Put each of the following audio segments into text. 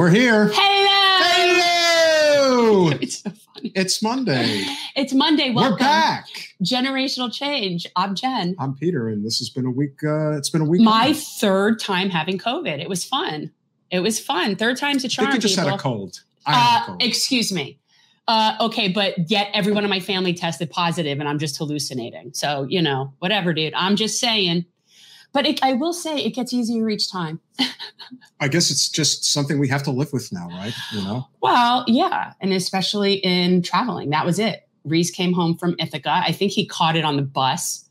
we're here. Hello. Hello. It's so funny. It's Monday. It's Monday. Welcome. We're back. Generational change. I'm Jen. I'm Peter, and this has been a week. Uh, it's been a week. My I third time having COVID. It was fun. It was fun. Third time's a charm. think you just people. had a cold. I had a Uh, cold. excuse me. Uh, okay, but yet everyone in my family tested positive, and I'm just hallucinating. So you know, whatever, dude. I'm just saying. But it, I will say it gets easier each time. I guess it's just something we have to live with now, right? You know. Well, yeah, and especially in traveling, that was it. Reese came home from Ithaca. I think he caught it on the bus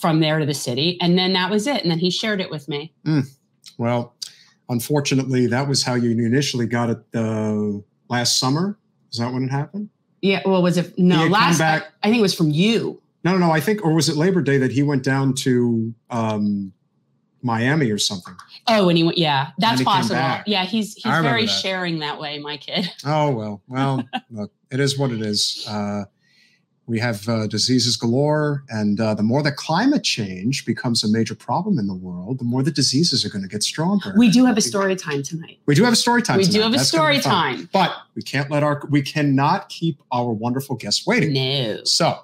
from there to the city, and then that was it. And then he shared it with me. Well, unfortunately, that was how you initially got it uh, last summer. Is that when it happened? Yeah. Well, was it no last? back- I think it was from you. No, no, no. I think, or was it Labor Day that he went down to um, Miami or something? Oh, and he went. Yeah, that's he possible. Yeah, he's he's very that. sharing that way, my kid. Oh well, well, look, it is what it is. Uh, we have uh, diseases galore, and uh, the more that climate change becomes a major problem in the world, the more the diseases are going to get stronger. We do have a story time tonight. We do have a story time. we do have a That's story time. but we can't let our we cannot keep our wonderful guests waiting. No. So,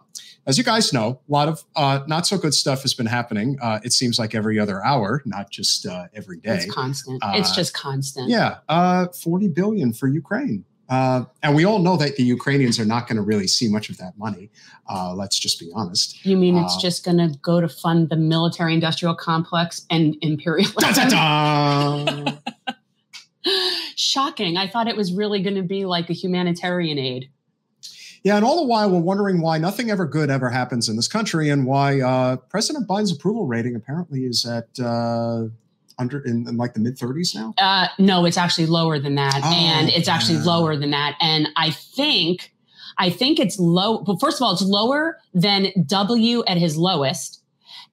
as you guys know, a lot of uh, not so good stuff has been happening. Uh, it seems like every other hour, not just uh, every day. It's constant. Uh, it's just constant. Yeah, uh, 40 billion for Ukraine. Uh, and we all know that the Ukrainians are not going to really see much of that money. Uh, let's just be honest. You mean it's just going to go to fund the military industrial complex and imperialism? Dun. Shocking. I thought it was really going to be like a humanitarian aid. Yeah, and all the while we're wondering why nothing ever good ever happens in this country, and why uh, President Biden's approval rating apparently is at uh, under in, in like the mid 30s now. Uh, no, it's actually lower than that, Oh, and it's actually lower than that. And I think, I think it's low. But first of all, it's lower than W at his lowest,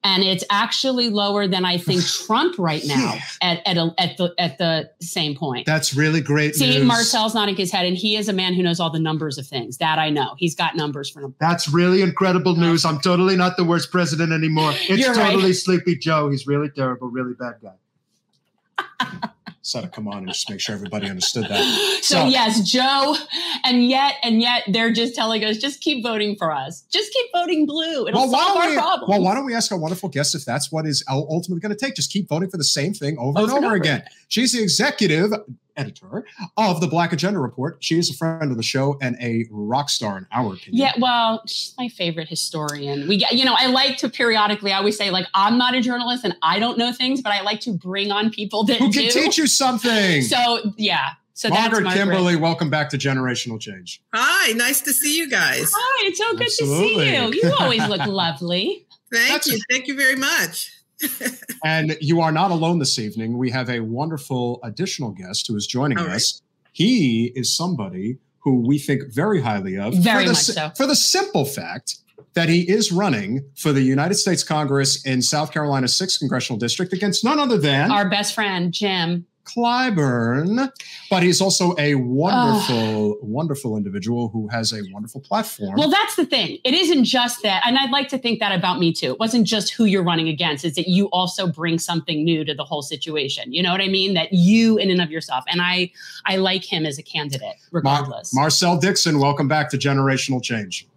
and it's actually lower than I think Trump right now at at, a, at the at the same point. That's really great See, news. Marcel's nodding his head, and he is a man who knows all the numbers of things. That I know. He's got numbers for them. That's really incredible news. I'm totally not the worst president anymore. It's You're right. totally Sleepy Joe. He's really terrible, really bad guy. So to come on and just make sure everybody understood that. So, So- yes, Joe, and yet, and yet, they're just telling us, just keep voting for us. Just keep voting blue. It'll Well why, solve our don't we, problems. well, why don't we ask our wonderful guest if that's what is ultimately going to take? Just keep voting for the same thing over, and over again. She's the executive editor of the Black Agenda Report. She is a friend of the show and a rock star in our opinion. Yeah, well, she's my favorite historian. We, get- you know, I like to periodically. I always say, like, I'm not a journalist and I don't know things, but I like to bring on people that Who do. can teach you something? So, yeah. So Margaret that's Margaret. Kimberley, welcome back to Generational Change. Hi, nice to see you guys. Hi, it's so good Absolutely. to see you. You always look lovely. Thank That's- you. Thank you very much. And you are not alone this evening. We have a wonderful additional guest who is joining All right. us. He is somebody who we think very highly of. Very for the, much so. For the simple fact that he is running for the United States Congress in South Carolina's 6th Congressional District against none other than Our best friend, Jim. Clyburn. But he's also a wonderful, wonderful individual who has a wonderful platform. Well, that's the thing. It isn't just that. And I'd like to think that about me too. It wasn't just who you're running against, it's that you also bring something new to the whole situation. You know what I mean? That you in and of yourself. And I I like him as a candidate, regardless. Marcel Dixon, welcome back to Generational Change.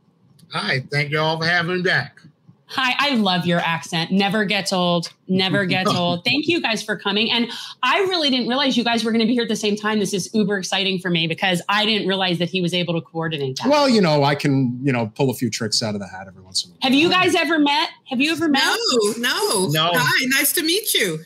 Hi, thank you all for having me back. Hi, I love your accent. Never gets old. Never gets old. Thank you guys for coming. And I really didn't realize you guys were going to be here at the same time. This is uber exciting for me because I didn't realize that he was able to coordinate that. Well, you know, I can, you know, pull a few tricks out of the hat every once in a while. Have you guys ever met? Have you ever met? No, no. No. Hi, nice to meet you.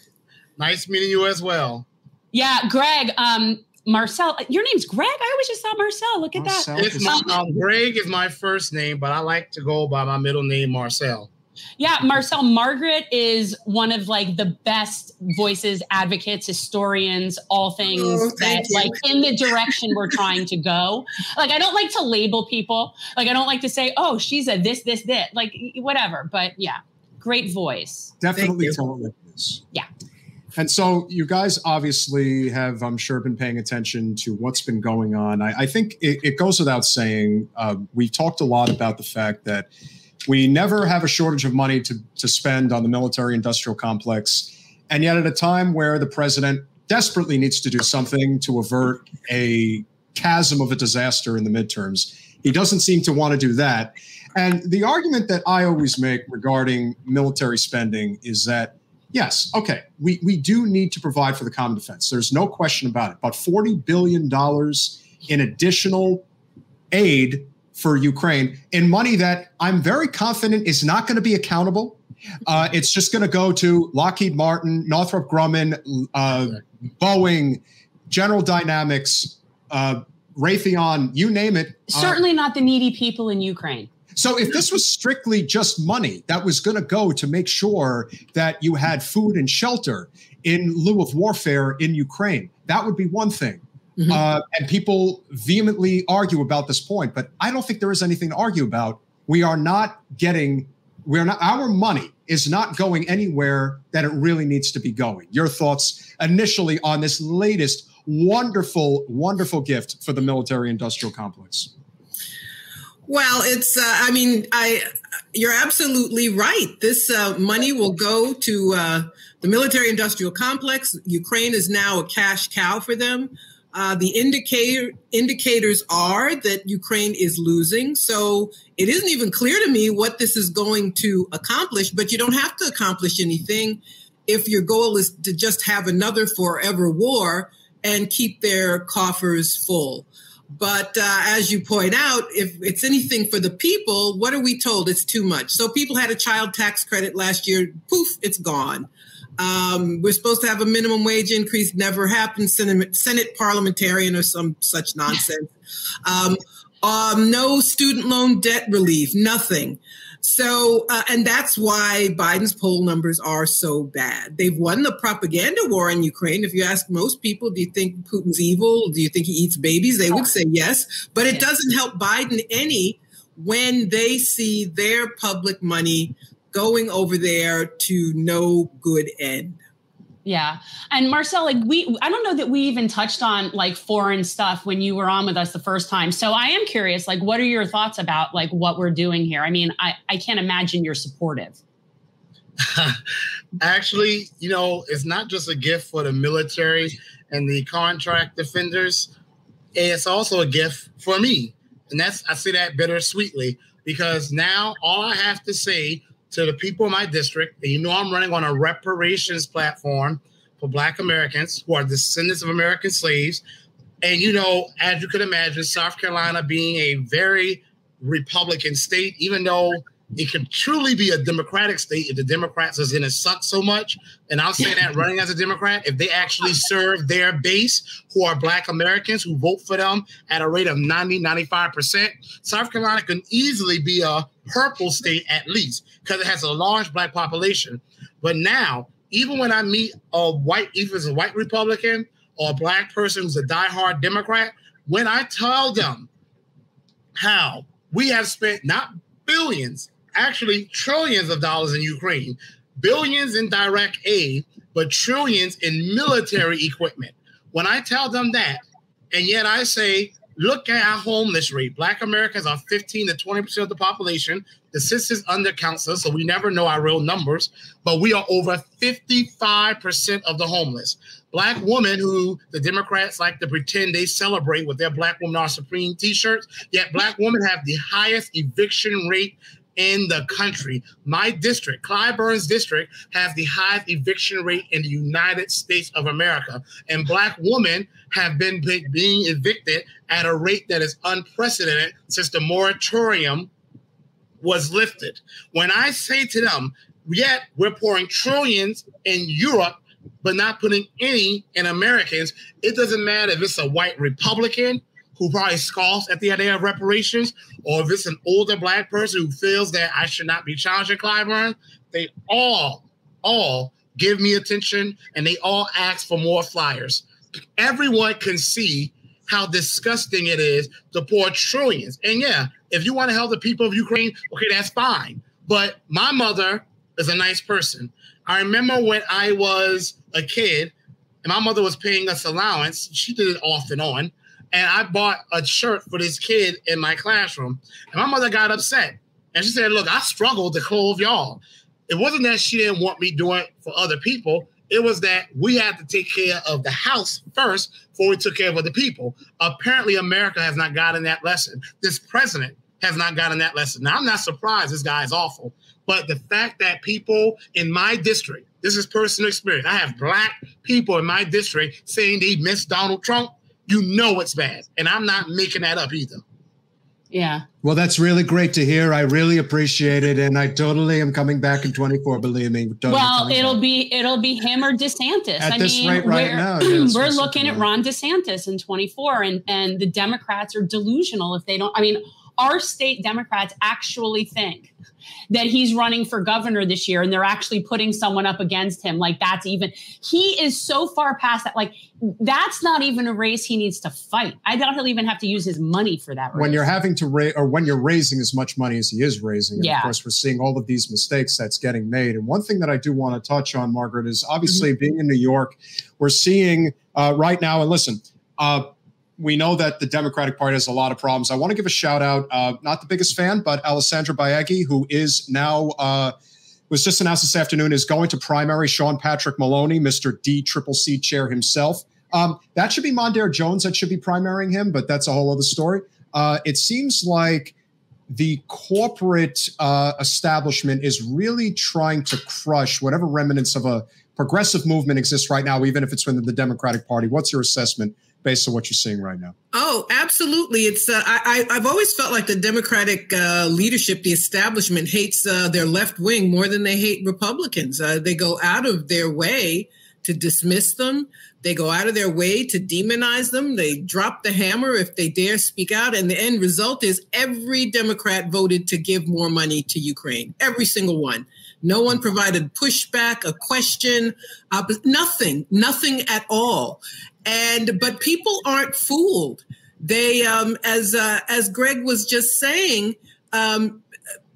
Nice meeting you as well. Yeah, Greg. Um, Marcel. Your name's Greg. I always just saw Marcel. Look at that. Marcel It's my, um, Greg is my first name, but I like to go by my middle name, Marcel. Yeah, Marcel. Margaret is one of like the best voices, advocates, historians, all things Oh, that you. like in the direction we're trying to go. Like I don't like to label people. Like I don't like to say, oh, she's a this, this, that. Like whatever. But yeah, great voice. Definitely you. tell it like it is. Yeah. And so you guys obviously have, I'm sure, been paying attention to what's been going on. I, I think it, it goes without saying, uh, we talked a lot about the fact that we never have a shortage of money to, to spend on the military industrial complex. And yet, at a time where the president desperately needs to do something to avert a chasm of a disaster in the midterms. He doesn't seem to want to do that. And the argument that I always make regarding military spending is that, yes, okay, we, we do need to provide for the common defense. There's no question about it. But $40 billion in additional aid for Ukraine in money that I'm very confident is not going to be accountable. Uh, it's just going to go to Lockheed Martin, Northrop Grumman, uh, Boeing, General Dynamics, uh, Raytheon, you name it. Uh, Certainly not the needy people in Ukraine. So if this was strictly just money that was going to go to make sure that you had food and shelter in lieu of warfare in Ukraine, that would be one thing. Mm-hmm. Uh, and people vehemently argue about this point, but I don't think there is anything to argue about. We are not getting, we're not, our money is not going anywhere that it really needs to be going. Your thoughts initially on this latest wonderful, wonderful gift for the military industrial complex? Well, it's, uh, I mean, I, you're absolutely right. This uh, money will go to uh, the military industrial complex. Ukraine is now a cash cow for them. Uh, the indicator indicators are that Ukraine is losing. So it isn't even clear to me what this is going to accomplish, but you don't have to accomplish anything if your goal is to just have another forever war and keep their coffers full. But uh, as you point out, if it's anything for the people, what are we told? It's too much. So people had a child tax credit last year. Poof, it's gone. Um, we're supposed to have a minimum wage increase. Never happened. Senate, Senate parliamentarian or some such nonsense. Um, um, no student loan debt relief. Nothing. So, uh, and that's why Biden's poll numbers are so bad. They've won the propaganda war in Ukraine. If you ask most people, do you think Putin's evil? Do you think he eats babies? They would say yes. But it doesn't help Biden any when they see their public money going over there to no good end. Yeah. And Marcel, like we I don't know that we even touched on like foreign stuff when you were on with us the first time. So I am curious, like what are your thoughts about like what we're doing here? I mean, I, I can't imagine you're supportive. Actually, you know, it's not just a gift for the military and the contract defenders. It's also a gift for me. And that's I say that bittersweetly because now all I have to say to the people in my district, and you know I'm running on a reparations platform for Black Americans who are descendants of American slaves. And you know, as you could imagine, South Carolina being a very Republican state, even though it can truly be a Democratic state if the Democrats is going to suck so much. And I'll say that running as a Democrat, if they actually serve their base who are Black Americans who vote for them at a rate of 90, 95%, South Carolina can easily be a purple state at least because it has a large Black population. But now, even when I meet a white, even as a white Republican or a Black person who's a diehard Democrat, when I tell them how we have spent not billions, actually trillions of dollars in Ukraine, billions in direct aid, but trillions in military equipment. When I tell them that, and yet I say, look at our homeless rate. Black Americans are 15 to 20% of the population. The census undercounts us, so we never know our real numbers, but we are over 55% of the homeless. Black women who the Democrats like to pretend they celebrate with their Black Women Are Supreme t shirts, yet Black women have the highest eviction rate in the country. My district, Clyburns district, has the highest eviction rate in the United States of America. And Black women have been being evicted at a rate that is unprecedented since the moratorium was lifted. When I say to them, yet we're pouring trillions in Europe, but not putting any in Americans, it doesn't matter if it's a white Republican who probably scoffs at the idea of reparations, or if it's an older black person who feels that I should not be challenging Clyburn, they all, all give me attention and they all ask for more flyers. Everyone can see how disgusting it is to pour trillions. And yeah, if you want to help the people of Ukraine, okay, that's fine. But my mother is a nice person. I remember when I was a kid and my mother was paying us allowance, she did it off and on and I bought a shirt for this kid in my classroom. And my mother got upset. And she said, Look, I struggled to clothe y'all. It wasn't that she didn't want me doing it for other people. It was that we had to take care of the house first before we took care of other people. Apparently, America has not gotten that lesson. This president has not gotten that lesson. Now, I'm not surprised this guy is awful, but the fact that people in my district, this is personal experience. I have black people in my district saying they miss Donald Trump. You know it's bad. And I'm not making that up either. Yeah. Well, that's really great to hear. I really appreciate it, and I totally am coming back in 24. Believe me. Totally well, it'll back. be it'll be him or DeSantis. At I this mean, rate right we're, now, yes, we're looking at Ron DeSantis in 24, and and the Democrats are delusional if they don't. I mean, our state Democrats actually think that he's running for governor this year and they're actually putting someone up against him. Like that's even, he is so far past that. Like that's not even a race he needs to fight. I doubt he'll even have to use his money for that. Race. When you're having to raise, or when you're raising as much money as he is raising, and yeah. of course, we're seeing all of these mistakes that's getting made. And one thing that I do want to touch on, Margaret, is obviously mm-hmm. being in New York, we're seeing uh, right now, and listen, uh, we know that the Democratic Party has a lot of problems. I want to give a shout out, uh, not the biggest fan, but Alessandra Biaggi, who is now uh, was just announced this afternoon, is going to primary Sean Patrick Maloney, Mr. D Triple C chair himself. Um, that should be Mondaire Jones that should be primarying him, but that's a whole other story. Uh, it seems like the corporate uh, establishment is really trying to crush whatever remnants of a progressive movement exists right now, even if it's within the Democratic Party. What's your assessment based on what you're seeing right now? Oh, absolutely. It's uh, I, I've always felt like the Democratic uh, leadership, the establishment, hates uh, their left wing more than they hate Republicans. Uh, they go out of their way to dismiss them. They go out of their way to demonize them. They drop the hammer if they dare speak out. And the end result is every Democrat voted to give more money to Ukraine. Every single one. No one provided pushback, a question, uh, nothing, nothing at all. And but people aren't fooled. They, um, as uh, as Greg was just saying, um,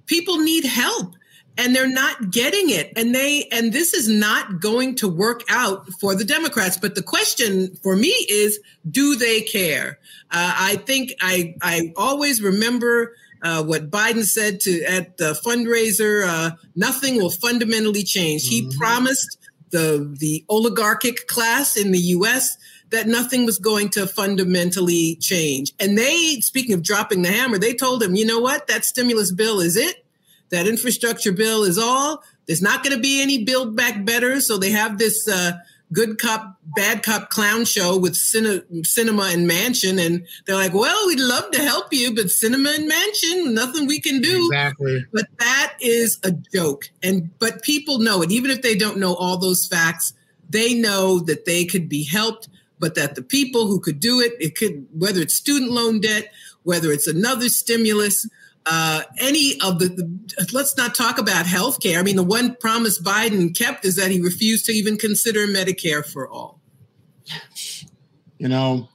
people need help and they're not getting it and they and this is not going to work out for the democrats but the question for me is do they care uh, i think i i always remember uh, what Biden said to at the fundraiser, uh, nothing will fundamentally change. Mm-hmm. He promised the the oligarchic class in the U.S. that nothing was going to fundamentally change. And they, speaking of dropping the hammer, they told him, you know what, that stimulus bill is it. That infrastructure bill is all. There's not going to be any build back better. So they have this. Uh, good cop, bad cop clown show with Cine, Sinema and Manchin. And they're like, well, we'd love to help you, but Sinema and Manchin, nothing we can do. Exactly. But that is a joke. And, but people know it. Even if they don't know all those facts, they know that they could be helped, but that the people who could do it, it could, whether it's student loan debt, whether it's another stimulus, uh, any of the, the, let's not talk about health care. I mean, the one promise Biden kept is that he refused to even consider Medicare for all. You know,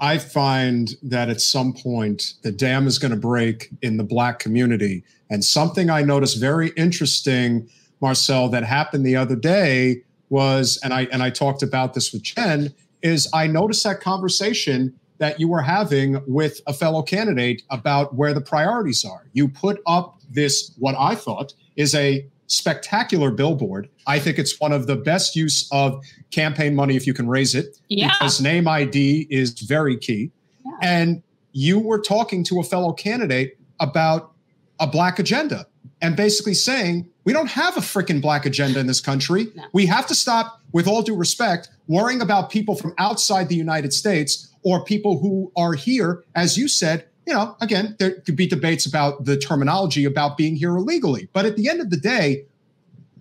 I find that at some point the dam is going to break in the black community. And something I noticed very interesting, Marcel, that happened the other day was, and I and I talked about this with Jen, is I noticed that conversation that you were having with a fellow candidate about where the priorities are. You put up this, what I thought is a spectacular billboard. I think it's one of the best use of campaign money if you can raise it. Yeah. Because name ID is very key. Yeah. And you were talking to a fellow candidate about a black agenda and basically saying, we don't have a freaking black agenda in this country. No. We have to stop, with all due respect, worrying about people from outside the United States or people who are here, as you said, you know, again, there could be debates about the terminology about being here illegally. But at the end of the day,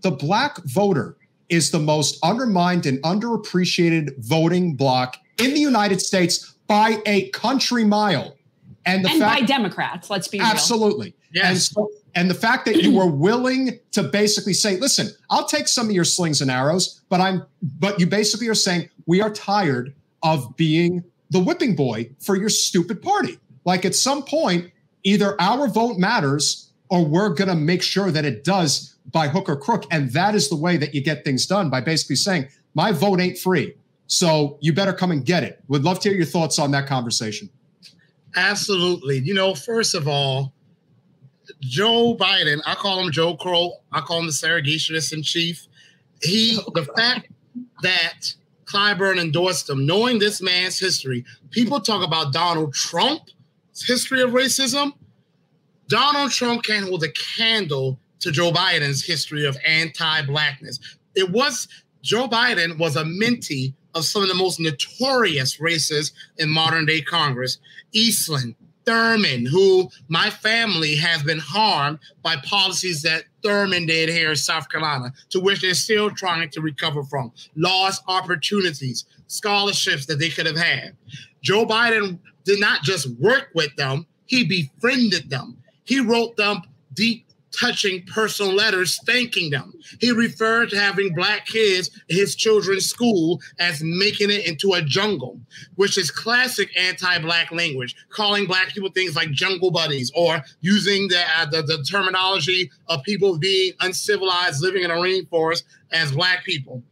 the black voter is the most undermined and underappreciated voting bloc in the United States by a country mile. And, the and fact, by Democrats, let's be absolutely. Real. Yes. And, so, and the fact that you were willing to basically say, listen, I'll take some of your slings and arrows, but I'm but you basically are saying we are tired of being the whipping boy for your stupid party. Like at some point, either our vote matters or we're going to make sure that it does by hook or crook. And that is the way that you get things done by basically saying, my vote ain't free. So you better come and get it. Would love to hear your thoughts on that conversation. Absolutely. You know, first of all, Joe Biden, I call him Joe Crow. I call him the segregationist in chief. He, the fact that Clyburn endorsed him, knowing this man's history, people talk about Donald Trump's history of racism. Donald Trump can't hold a candle to Joe Biden's history of anti-blackness. It was Joe Biden was a mentee of some of the most notorious racists in modern day Congress. Eastland, Thurmond, who my family has been harmed by policies that Thurmond did here in South Carolina, to which they're still trying to recover from. Lost opportunities, scholarships that they could have had. Joe Biden did not just work with them, he befriended them. He wrote them deep touching personal letters thanking them. He referred to having black kids in his children's school as making it into a jungle, which is classic anti-black language, calling black people things like jungle buddies or using the, uh, the, the terminology of people being uncivilized living in a rainforest as black people.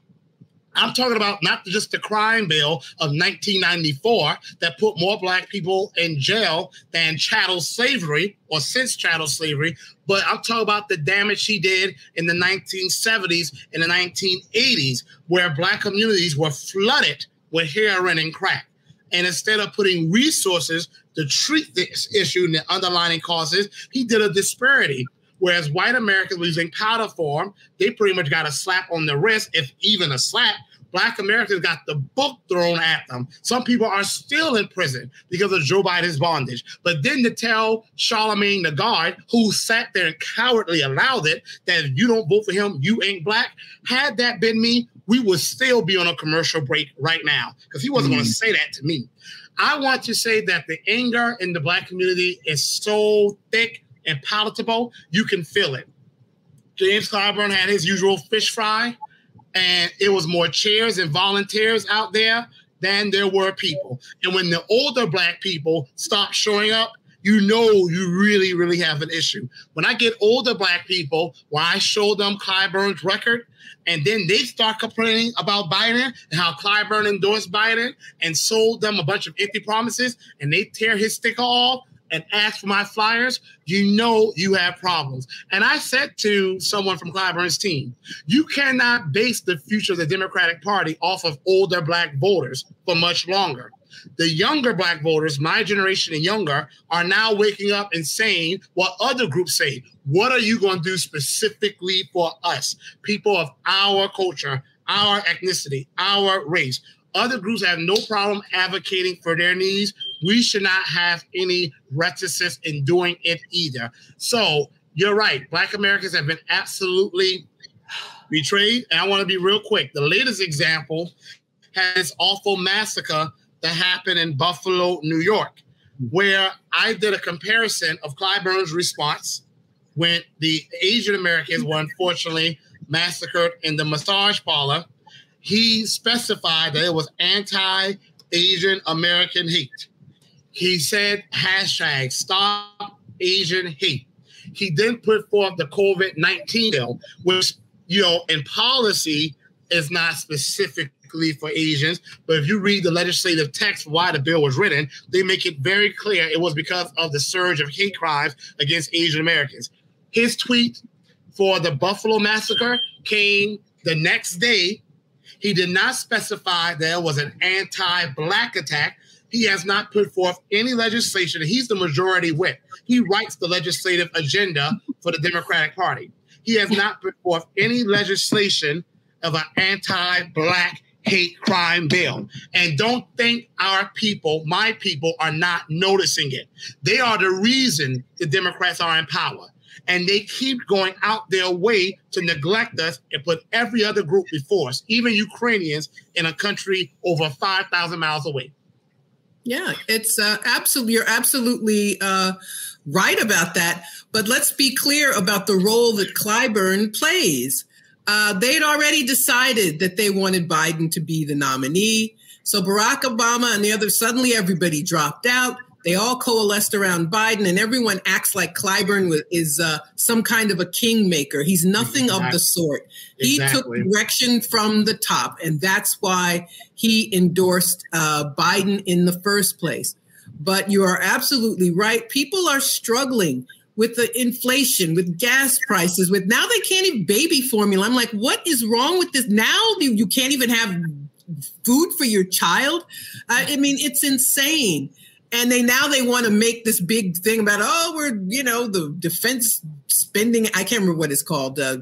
I'm talking about not just the crime bill of 1994 that put more black people in jail than chattel slavery or since chattel slavery, but I'm talking about the damage he did in the 1970s and the 1980s, where black communities were flooded with heroin and crack. And instead of putting resources to treat this issue and the underlying causes, he did a disparity Whereas white Americans were using powder form, they pretty much got a slap on the wrist, if even a slap. Black Americans got the book thrown at them. Some people are still in prison because of Joe Biden's bondage. But then to tell Charlemagne the God, who sat there and cowardly allowed it, that if you don't vote for him, you ain't black. Had that been me, we would still be on a commercial break right now because he wasn't mm. going to say that to me. I want to say that the anger in the black community is so thick and palatable, you can feel it. James Clyburn had his usual fish fry, and it was more chairs and volunteers out there than there were people. And when the older black people stop showing up, you know you really, really have an issue. When I get older black people, when I show them Clyburn's record, and then they start complaining about Biden and how Clyburn endorsed Biden and sold them a bunch of empty promises, and they tear his sticker off, and ask for my flyers, you know you have problems. And I said to someone from Clyburn's team, you cannot base the future of the Democratic Party off of older black voters for much longer. The younger black voters, my generation and younger, are now waking up and saying what other groups say. What are you going to do specifically for us, people of our culture, our ethnicity, our race? Other groups have no problem advocating for their needs. We should not have any reticence in doing it either. So you're right. Black Americans have been absolutely betrayed. And I want to be real quick. The latest example has awful massacre that happened in Buffalo, New York, where I did a comparison of Clyburn's response when the Asian Americans were unfortunately massacred in the massage parlor he specified that it was anti-Asian American hate. He said hashtag stop Asian hate. He then put forth the COVID-19 bill, which, you know, in policy is not specifically for Asians. But if you read the legislative text why the bill was written, they make it very clear it was because of the surge of hate crimes against Asian Americans. His tweet for the Buffalo massacre came the next day he did not specify there was an anti black attack. He has not put forth any legislation. He's the majority whip. He writes the legislative agenda for the Democratic Party. He has not put forth any legislation of an anti black hate crime bill. And don't think our people, my people, are not noticing it. They are the reason the Democrats are in power and they keep going out their way to neglect us and put every other group before us, even Ukrainians in a country over 5,000 miles away. Yeah, it's uh, absolutely, you're absolutely uh, right about that. But let's be clear about the role that Clyburn plays. Uh, they'd already decided that they wanted Biden to be the nominee. So Barack Obama and the others, suddenly everybody dropped out. They all coalesced around Biden, and everyone acts like Clyburn is uh, some kind of a kingmaker. He's nothing exactly. of the sort. He exactly. took direction from the top, and that's why he endorsed uh, Biden in the first place. But you are absolutely right. People are struggling with the inflation, with gas prices, with now they can't even baby formula. I'm like, what is wrong with this? Now you, you can't even have food for your child. Uh, I mean, it's insane. And they now they want to make this big thing about oh we're you know the defense spending I can't remember what it's called uh,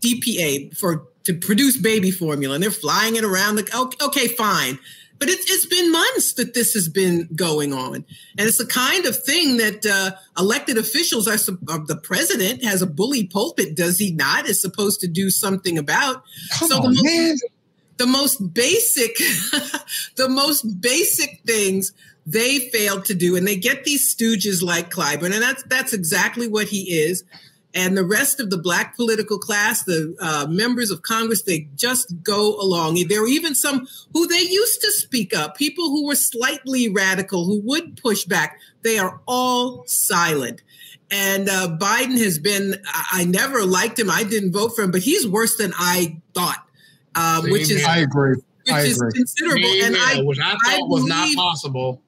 DPA for to produce baby formula and they're flying it around like okay, okay fine but it's, it's been months that this has been going on. And it's the kind of thing that uh, elected officials are, uh, the president has a bully pulpit, does he not, is supposed to do something about. Come so on, the most, man. the most basic, the most basic things they failed to do. And they get these stooges like Clyburn, and that's that's exactly what he is and the rest of the black political class, the uh, members of Congress, they just go along. There were even some who they used to speak up, people who were slightly radical, who would push back. They are all silent. And uh, Biden has been, I never liked him. I didn't vote for him, but he's worse than I thought, uh, which is, I agree. Which I is agree. considerable. and I, which I thought I was not possible.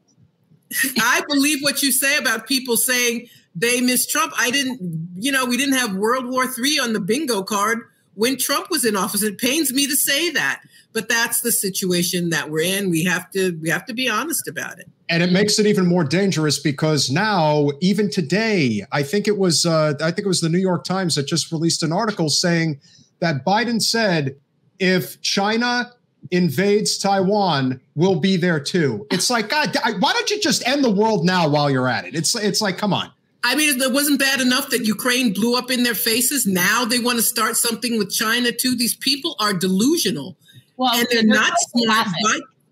I believe what you say about people saying, they miss Trump. I didn't, you know, we didn't have World War III on the bingo card when Trump was in office. It pains me to say that, but that's the situation that we're in. We have to we have to be honest about it. And it makes it even more dangerous because now, even today, I think it was uh, I think it was the New York Times that just released an article saying that Biden said if China invades Taiwan, we'll be there too. It's like God, why don't you just end the world now while you're at it? It's it's like come on. I mean, it wasn't bad enough that Ukraine blew up in their faces. Now they want to start something with China too. These people are delusional. Well, and they're not smart.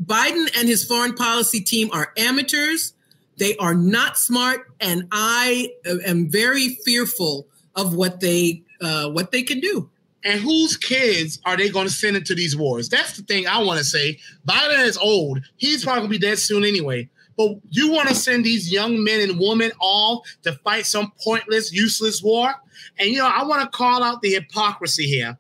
Biden and his foreign policy team are amateurs. They are not smart, and I am very fearful of what they uh, what they can do. And whose kids are they going to send into these wars? That's the thing I want to say. Biden is old. He's probably going to be dead soon anyway. But you want to send these young men and women all to fight some pointless, useless war? And you know, I want to call out the hypocrisy here.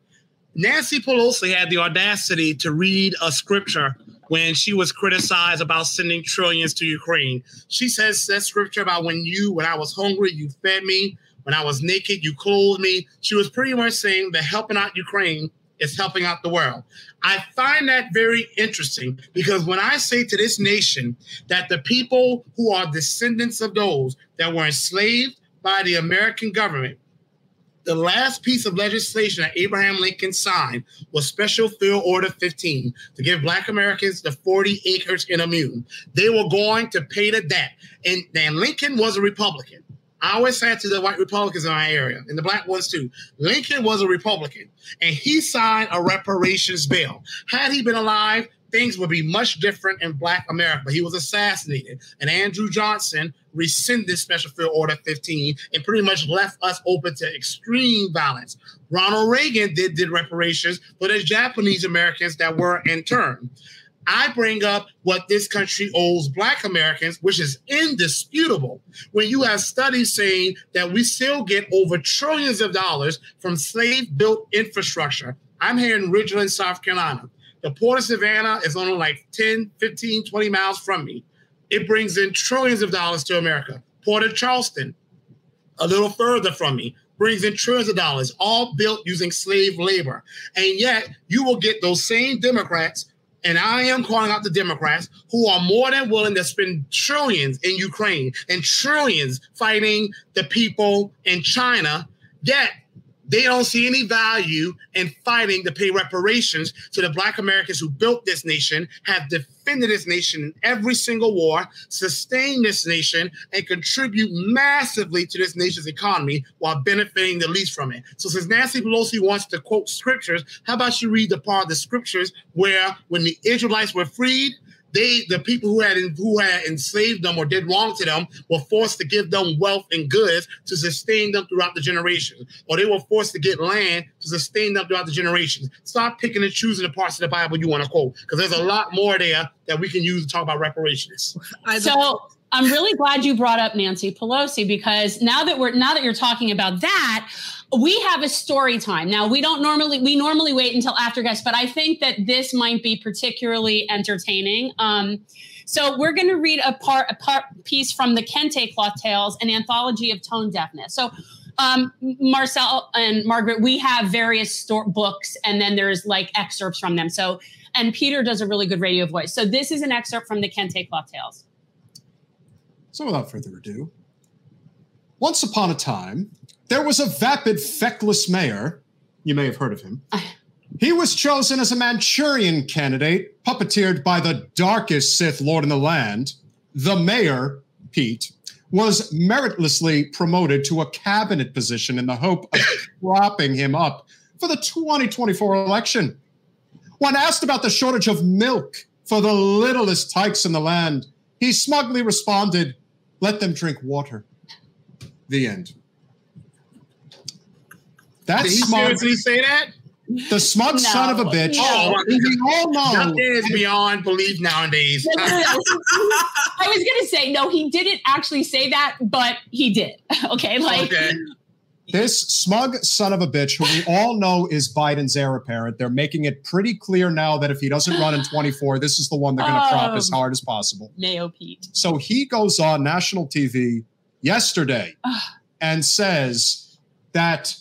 Nancy Pelosi had the audacity to read a scripture when she was criticized about sending trillions to Ukraine. She says that scripture about when you, when I was hungry, you fed me. When I was naked, you clothed me. She was pretty much saying that helping out Ukraine is helping out the world. I find that very interesting because when I say to this nation that the people who are descendants of those that were enslaved by the American government, the last piece of legislation that Abraham Lincoln signed was Special Field Order 15 to give Black Americans the 40 acres in a mule. They were going to pay the debt. And, and Lincoln was a Republican. I always say to the white Republicans in my area and the black ones too. Lincoln was a Republican and he signed a reparations bill. Had he been alive, things would be much different in black America. He was assassinated and Andrew Johnson rescinded Special Field Order 15 and pretty much left us open to extreme violence. Ronald Reagan did, did reparations for the Japanese Americans that were interned. I bring up what this country owes Black Americans, which is indisputable. When you have studies saying that we still get over trillions of dollars from slave built infrastructure. I'm here in Ridgeland, South Carolina. The Port of Savannah is only like 10, 15, 20 miles from me. It brings in trillions of dollars to America. Port of Charleston, a little further from me, brings in trillions of dollars, all built using slave labor. And yet, you will get those same Democrats and I am calling out the Democrats who are more than willing to spend trillions in Ukraine and trillions fighting the people in China, yet they don't see any value in fighting to pay reparations to the Black Americans who built this nation, have defended this nation in every single war, sustained this nation, and contribute massively to this nation's economy while benefiting the least from it. So, since Nancy Pelosi wants to quote scriptures, how about you read the part of the scriptures where when the Israelites were freed, they the people who had who had enslaved them or did wrong to them were forced to give them wealth and goods to sustain them throughout the generations, or they were forced to get land to sustain them throughout the generations. Stop picking and choosing the parts of the Bible you want to quote, because there's a lot more there that we can use to talk about reparations. So I'm really glad you brought up Nancy Pelosi because now that we're now that you're talking about that, we have a story time. Now we don't normally we normally wait until after guests, but I think that this might be particularly entertaining. Um, So we're going to read a part, a part piece from the Kente Cloth Tales, an anthology of tone deafness. So um, Marcel and Margaret, we have various store books, and then there's like excerpts from them. So, and Peter does a really good radio voice. So this is an excerpt from the Kente Cloth Tales. So without further ado, once upon a time, there was a vapid, feckless mayor. You may have heard of him. He was chosen as a Manchurian candidate, puppeteered by the darkest Sith Lord in the land. The mayor, Pete, was meritlessly promoted to a cabinet position in the hope of propping him up for the 2024 election. When asked about the shortage of milk for the littlest tykes in the land, he smugly responded, Let them drink water. The end. That's Did he smug. seriously say that? The smug No, son of a bitch. no. Oh, We all know. nothing is beyond belief nowadays. I was going to say, no, he didn't actually say that, but he did. Okay. Like, okay. This smug son of a bitch, who we all know is Biden's heir apparent, they're making it pretty clear now that if he doesn't run in 24, this is the one they're going to prop as Um. hard as possible. Mayo Pete. So he goes on national TV yesterday and says that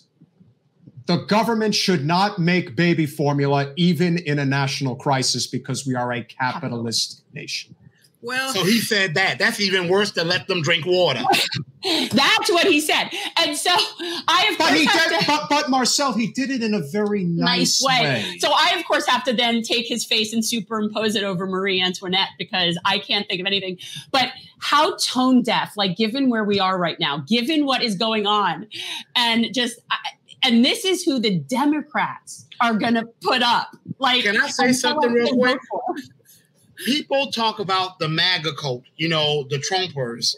the government should not make baby formula even in a national crisis because we are a capitalist nation. Well, So he said that. That's even worse than let them drink water. That's what he said. And so I, of But course, he have did, to- but, but Marcel, he did it in a very nice, nice way. So I, of course, have to then take his face and superimpose it over Marie Antoinette because I can't think of anything. But how tone deaf, like given where we are right now, given what is going on, and just, I- and this is who the Democrats are going to put up. Like, Can I say something real quick? People talk about the MAGA cult, you know, the Trumpers.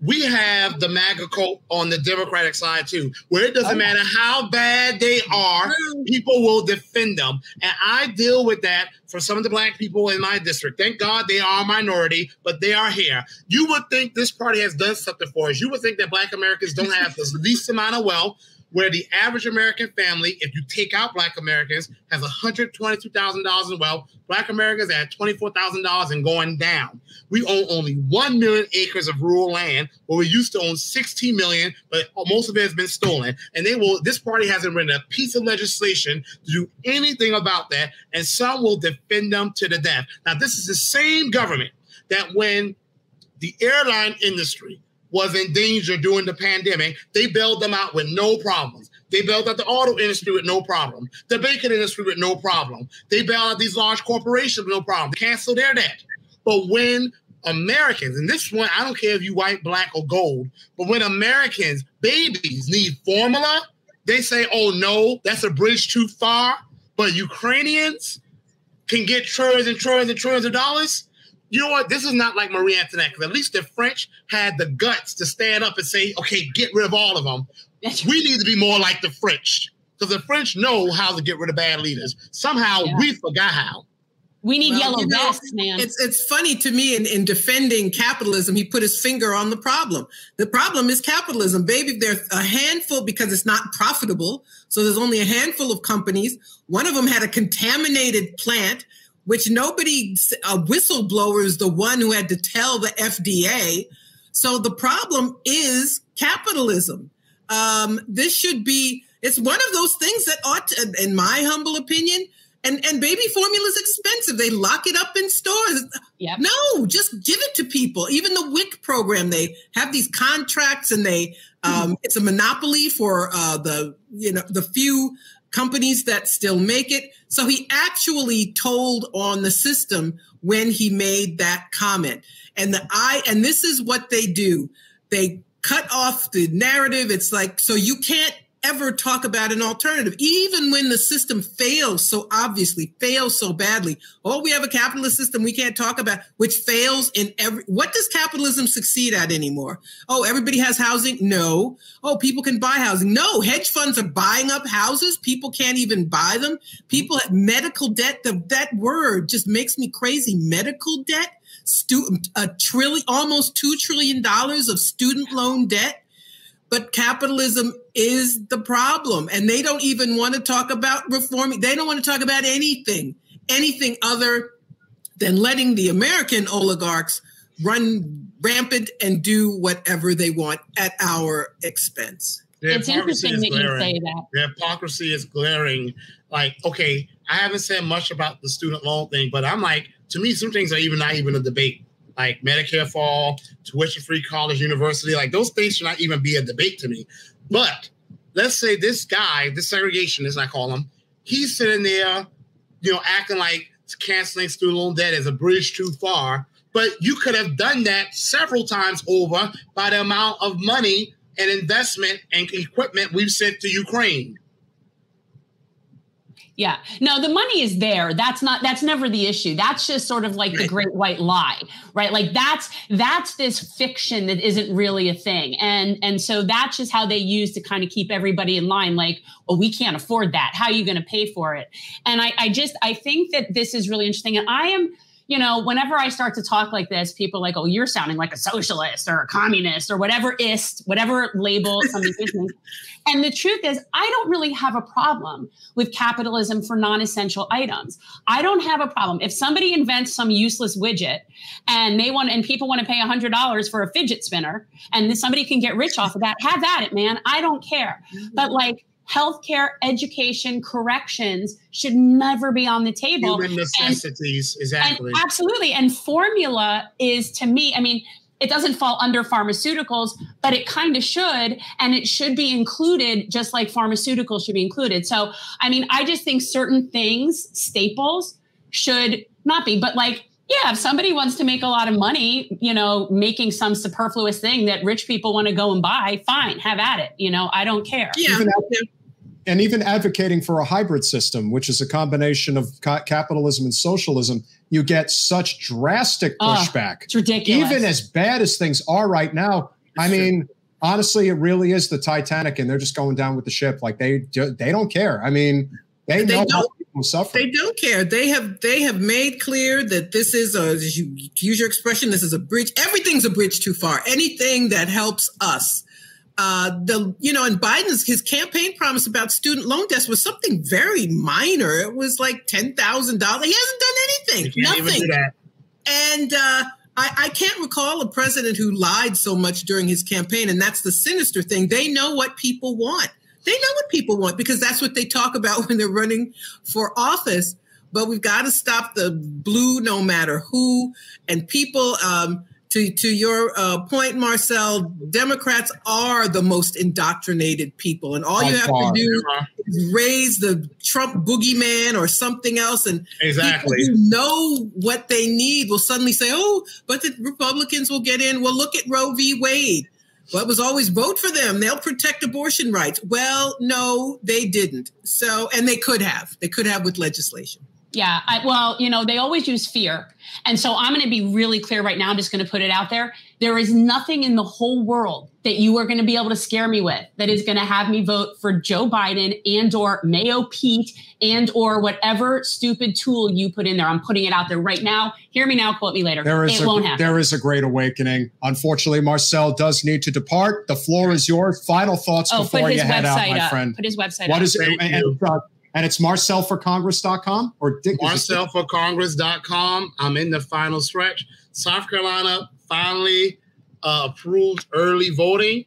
We have the MAGA cult on the Democratic side too, where it doesn't oh, matter how bad they are, people will defend them. And I deal with that for some of the black people in my district. Thank God they are a minority, but they are here. You would think this party has done something for us. You would think that black Americans don't have the least amount of wealth, where the average American family, if you take out black Americans, has $122,000 in wealth. Black Americans at $24,000 and going down. We own only 1 million acres of rural land, where we used to own 16 million, but most of it has been stolen. And they will, this party hasn't written a piece of legislation to do anything about that. And some will defend them to the death. Now, this is the same government that when the airline industry was in danger during the pandemic, they bailed them out with no problems. They bailed out the auto industry with no problem. The bacon industry with no problem. They bailed out these large corporations with no problem. They canceled their debt. But when Americans, and this one, I don't care if you white, black, or gold, but when Americans, babies, need formula, they say, oh no, that's a bridge too far. But Ukrainians can get trillions and trillions and trillions of dollars you know what? This is not like Marie Antoinette, because at least the French had the guts to stand up and say, okay, get rid of all of them. We need to be more like the French, because the French know how to get rid of bad leaders. Somehow Yeah. we forgot how. We need Well, yellow you know, vests, man. It's it's funny to me in, in defending capitalism, he put his finger on the problem. The problem is capitalism, baby. There's a handful because it's not profitable. So there's only a handful of companies. One of them had a contaminated plant, which nobody, a whistleblower is the one who had to tell the FDA. So the problem is capitalism. Um, this should be, it's one of those things that ought to, in my humble opinion, and, and baby formula is expensive. They lock it up in stores. Yep. No, just give it to people. Even the WIC program, they have these contracts and they, um, it's a monopoly for uh, the, you know, the few companies that still make it. So he actually told on the system when he made that comment. And the I, and this is what they do. They cut off the narrative. It's like, so you can't ever talk about an alternative, even when the system fails so obviously, fails so badly. Oh, we have a capitalist system we can't talk about, which fails in every. What does capitalism succeed at anymore? Oh, everybody has housing? No. Oh, people can buy housing? No. Hedge funds are buying up houses. People can't even buy them. People have medical debt. The, that word just makes me crazy. Medical debt. Stu- a trillion, almost two trillion dollars of student loan debt but capitalism is the problem and they don't even want to talk about reforming they don't want to talk about anything anything other than letting the American oligarchs run rampant and do whatever they want at our expense. The it's interesting is that you say that. The hypocrisy is glaring. Like, okay, I haven't said much about the student loan thing, but I'm like, to me, some things are even not even a debate. Like Medicare for all, tuition free college, university, like those things should not even be a debate to me. But let's say this guy, this segregationist, I call him, he's sitting there, you know, acting like canceling student loan debt is a bridge too far. But you could have done that several times over by the amount of money and investment and equipment we've sent to Ukraine. Yeah. No, the money is there. That's not that's never the issue. That's just sort of like the great white lie, right? Like that's that's this fiction that isn't really a thing. And and so that's just how they use to kind of keep everybody in line like, "Oh, we can't afford that. How are you going to pay for it?" And I I just I think that this is really interesting and I am you know, whenever I start to talk like this, people are like, oh, you're sounding like a socialist or a communist or whatever ist, whatever label somebody gives me. And the truth is, I don't really have a problem with capitalism for non essential items. I don't have a problem. If somebody invents some useless widget and they want, and people want to pay $100 for a fidget spinner and somebody can get rich off of that, have at it, man. I don't care. Mm-hmm. But like, healthcare, education, corrections should never be on the table. Human necessities, and, exactly. And absolutely. And formula is to me, I mean, it doesn't fall under pharmaceuticals, but it kind of should. And it should be included just like pharmaceuticals should be included. So, I mean, I just think certain things, staples, should not be, but like, yeah, if somebody wants to make a lot of money, you know, making some superfluous thing that rich people want to go and buy, fine, have at it. You know, I don't care. Yeah. Even and even advocating for a hybrid system, which is a combination of ca- capitalism and socialism, you get such drastic ah, pushback. Oh, it's ridiculous. Even as bad as things are right now, I mean, honestly, it really is the Titanic, and they're just going down with the ship. Like they they don't care. I mean, they, They know don't. how people suffer. They don't care. They have they have made clear that this is a as you use your expression. This is a bridge. Everything's a bridge too far. Anything that helps us. Uh, the you know, and Biden's his campaign promise about student loan debts was something very minor. It was like ten thousand dollars. He hasn't done anything. You can't even Nothing. And uh, I, I can't recall a president who lied so much during his campaign. And that's the sinister thing. They know what people want. They know what people want because that's what they talk about when they're running for office. But we've got to stop the blue no matter who. And people, um, to, to your uh, point, Marcel, Democrats are the most indoctrinated people. And all By you have far. to do is raise the Trump boogeyman or something else. And Exactly. people who know what they need will suddenly say, "Oh, but the Republicans will get in." Well, look at Roe v. Wade. Well, it was always vote for them. They'll protect abortion rights. Well, no, they didn't. So, and they could have. They could have with legislation. Yeah. I, well, you know, they always use fear. And so I'm going to be really clear right now. I'm just going to put it out there. There is nothing in the whole world that you are going to be able to scare me with that is going to have me vote for Joe Biden and or Mayo Pete and or whatever stupid tool you put in there. I'm putting it out there right now. Hear me now, quote me later. There is it a, won't happen. there is a great awakening. Unfortunately, Marcel does need to depart. The floor is yours. Final thoughts oh, before you his head out, website my up. friend. Put his website What up. is it? And, you. and, and it's marcelforcongress.com or Dick? MarcelForCongress.com. I'm in the final stretch. South Carolina finally uh, approved early voting.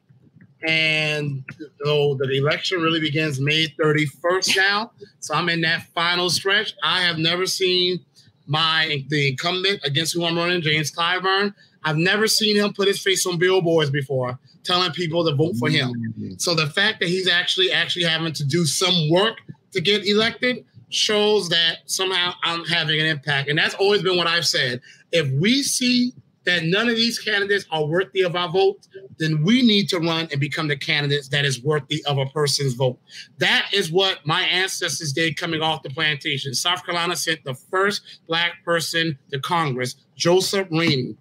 And so the election really begins May 31st now. So I'm in that final stretch. I have never seen my the incumbent against who I'm running, James Clyburn. I've never seen him put his face on billboards before, telling people to vote for him. So the fact that he's actually actually having to do some work to get elected shows that somehow I'm having an impact. And that's always been what I've said. If we see that none of these candidates are worthy of our vote, then we need to run and become the candidates that is worthy of a person's vote. That is what my ancestors did coming off the plantation. South Carolina sent the first black person to Congress, Joseph Rainey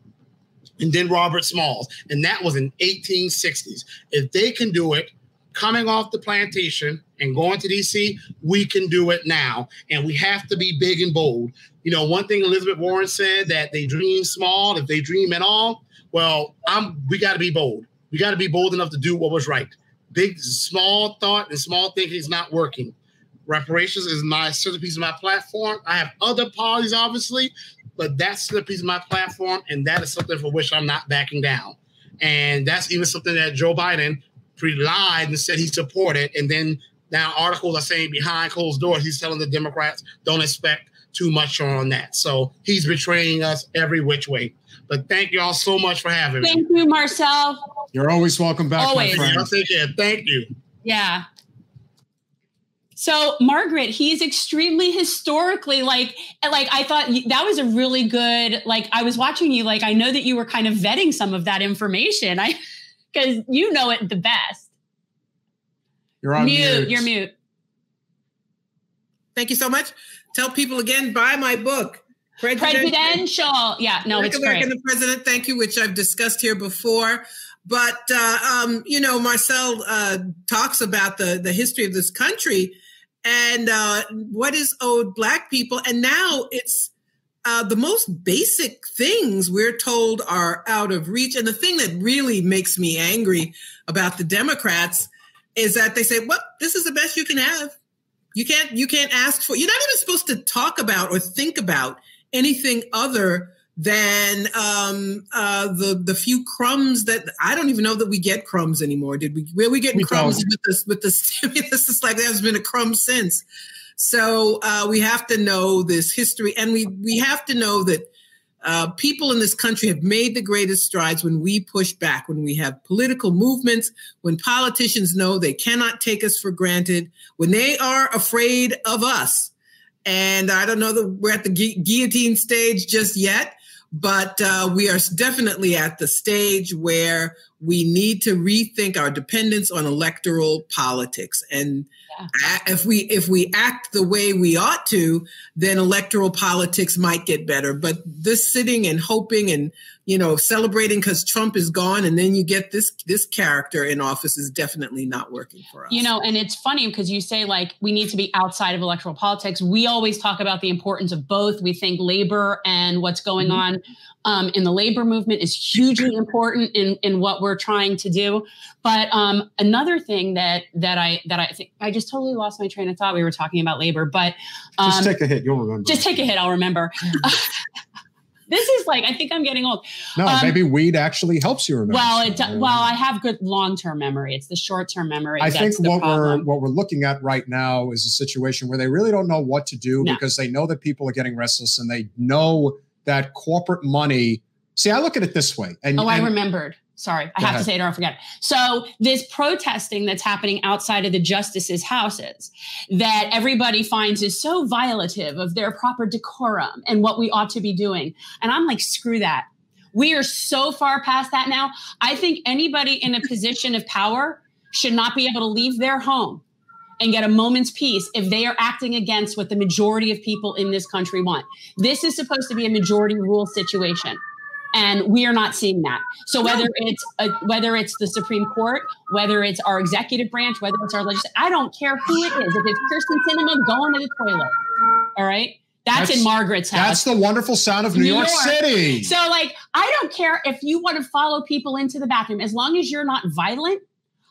and then Robert Smalls. And that was in 1860s. If they can do it coming off the plantation and going to DC, we can do it now. And we have to be big and bold. You know, one thing Elizabeth Warren said that they dream small, if they dream at all, well, I'm we got to be bold. We got to be bold enough to do what was right. Big, small thought and small thinking is not working. Reparations is my centerpiece of my platform. I have other policies, obviously, but that's the piece of my platform, and that is something for which I'm not backing down. And that's even something that Joe Biden pre-lied and said he supported, and then now articles are saying behind closed doors he's telling the Democrats don't expect too much on that. So he's betraying us every which way. But thank you all so much for having thank me. Thank you, Marcel. You're always welcome back, always. my friend. Take care. Thank you. Yeah. So Margaret, he's extremely historically like like I thought that was a really good like I was watching you like I know that you were kind of vetting some of that information. I because you know it the best. You're on mute. mute. You're mute. Thank you so much. Tell people again, buy my book. Presidential. Presidential. Yeah, no, it's great. the President, thank you, which I've discussed here before. But, uh, um, you know, Marcel uh, talks about the, the history of this country and uh, what is owed Black people. And now it's uh, the most basic things we're told are out of reach. And the thing that really makes me angry about the Democrats is that they say, well, this is the best you can have. You can't you can't ask for you're not even supposed to talk about or think about anything other than um, uh, the the few crumbs that I don't even know that we get crumbs anymore. Did we? Where we getting we crumbs don't. with this with the stimulus? It's like there's been a crumb since. So uh, we have to know this history, and we we have to know that uh, people in this country have made the greatest strides when we push back, when we have political movements, when politicians know they cannot take us for granted, when they are afraid of us. And I don't know that we're at the gu- guillotine stage just yet, but uh, we are definitely at the stage where we need to rethink our dependence on electoral politics. And yeah. if we if we act the way we ought to, then electoral politics might get better. But this sitting and hoping and you know celebrating because Trump is gone, and then you get this this character in office is definitely not working for us. You know, and it's funny because you say like we need to be outside of electoral politics. We always talk about the importance of both. We think labor and what's going mm-hmm. on um, in the labor movement is hugely important in in what we're trying to do. But um, another thing that that I that I think I just totally lost my train of thought. We were talking about labor, but um, just take a hit. You'll remember. Just take a hit. I'll remember. this is like I think I'm getting old. No, um, maybe weed actually helps you remember. Well, it well I have good long term memory. It's the short term memory. I think what problem. we're what we're looking at right now is a situation where they really don't know what to do no. because they know that people are getting restless and they know that corporate money. See, I look at it this way. And, oh, and, I remembered. Sorry, I have to say it or I forget. So this protesting that's happening outside of the justices' houses that everybody finds is so violative of their proper decorum and what we ought to be doing. And I'm like, screw that. We are so far past that now. I think anybody in a position of power should not be able to leave their home and get a moment's peace if they are acting against what the majority of people in this country want. This is supposed to be a majority rule situation. And we are not seeing that. So whether it's a, whether it's the Supreme Court, whether it's our executive branch, whether it's our legislature, I don't care who it is. If it's Kyrsten Sinema, go into the toilet. All right. That's, that's, in Margaret's house. That's the wonderful sound of New, New York, York, City. So, like, I don't care if you want to follow people into the bathroom, as long as you're not violent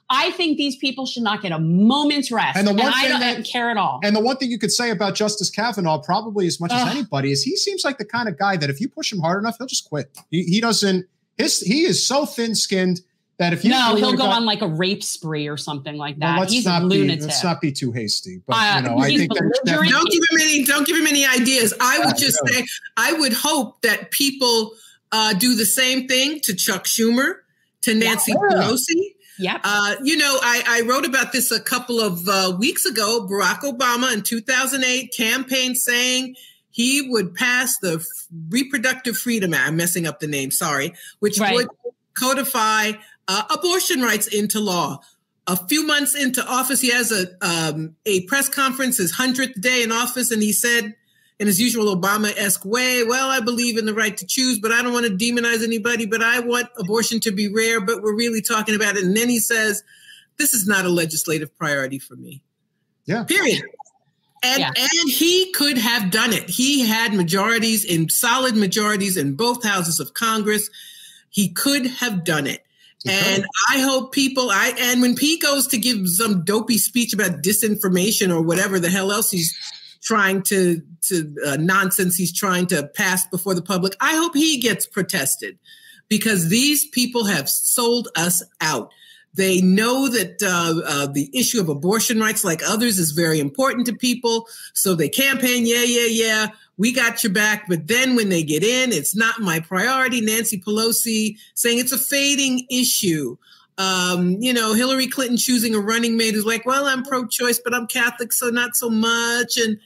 I think these people should not get a moment's rest. And the one and thing I don't that, care at all. And the one thing you could say about Justice Kavanaugh, probably as much Ugh. as anybody, is he seems like the kind of guy that if you push him hard enough, he'll just quit. He, he doesn't. His he is so thin skinned that if you no, he'll go on like a rape spree or something like that. Well, let's He's not a lunatic. Be, let's not be too hasty. But uh, you know, I think that, that, don't give him any. Don't give him any ideas. I would just say I would hope that people uh, do the same thing to Chuck Schumer, to Nancy yeah. Pelosi Yep. Uh, you know, I, I, wrote about this a couple of uh, weeks ago. Barack Obama in 2008 campaigned saying he would pass the Reproductive Freedom Act. I'm messing up the name, sorry, which right. would codify uh, abortion rights into law. A few months into office, he has a um, a press conference, his hundredth day in office, and he said in his usual Obama esque way, well, I believe in the right to choose, but I don't want to demonize anybody, but I want abortion to be rare, but we're really talking about it. And then he says, this is not a legislative priority for me. Yeah. Period. And, yeah. and he could have done it. He had majorities in solid majorities in both houses of Congress. He could have done it. And I hope people I and when Pete goes to give some dopey speech about disinformation or whatever the hell else he's trying to to uh, nonsense he's trying to pass before the public. I hope he gets protested because these people have sold us out. They know that uh, uh, the issue of abortion rights, like others, is very important to people. So they campaign, yeah, yeah, yeah, we got your back. But then when they get in, it's not my priority. Nancy Pelosi saying it's a fading issue. Um, you know, Hillary Clinton choosing a running mate is like, well, I'm pro choice, but I'm Catholic, so not so much. And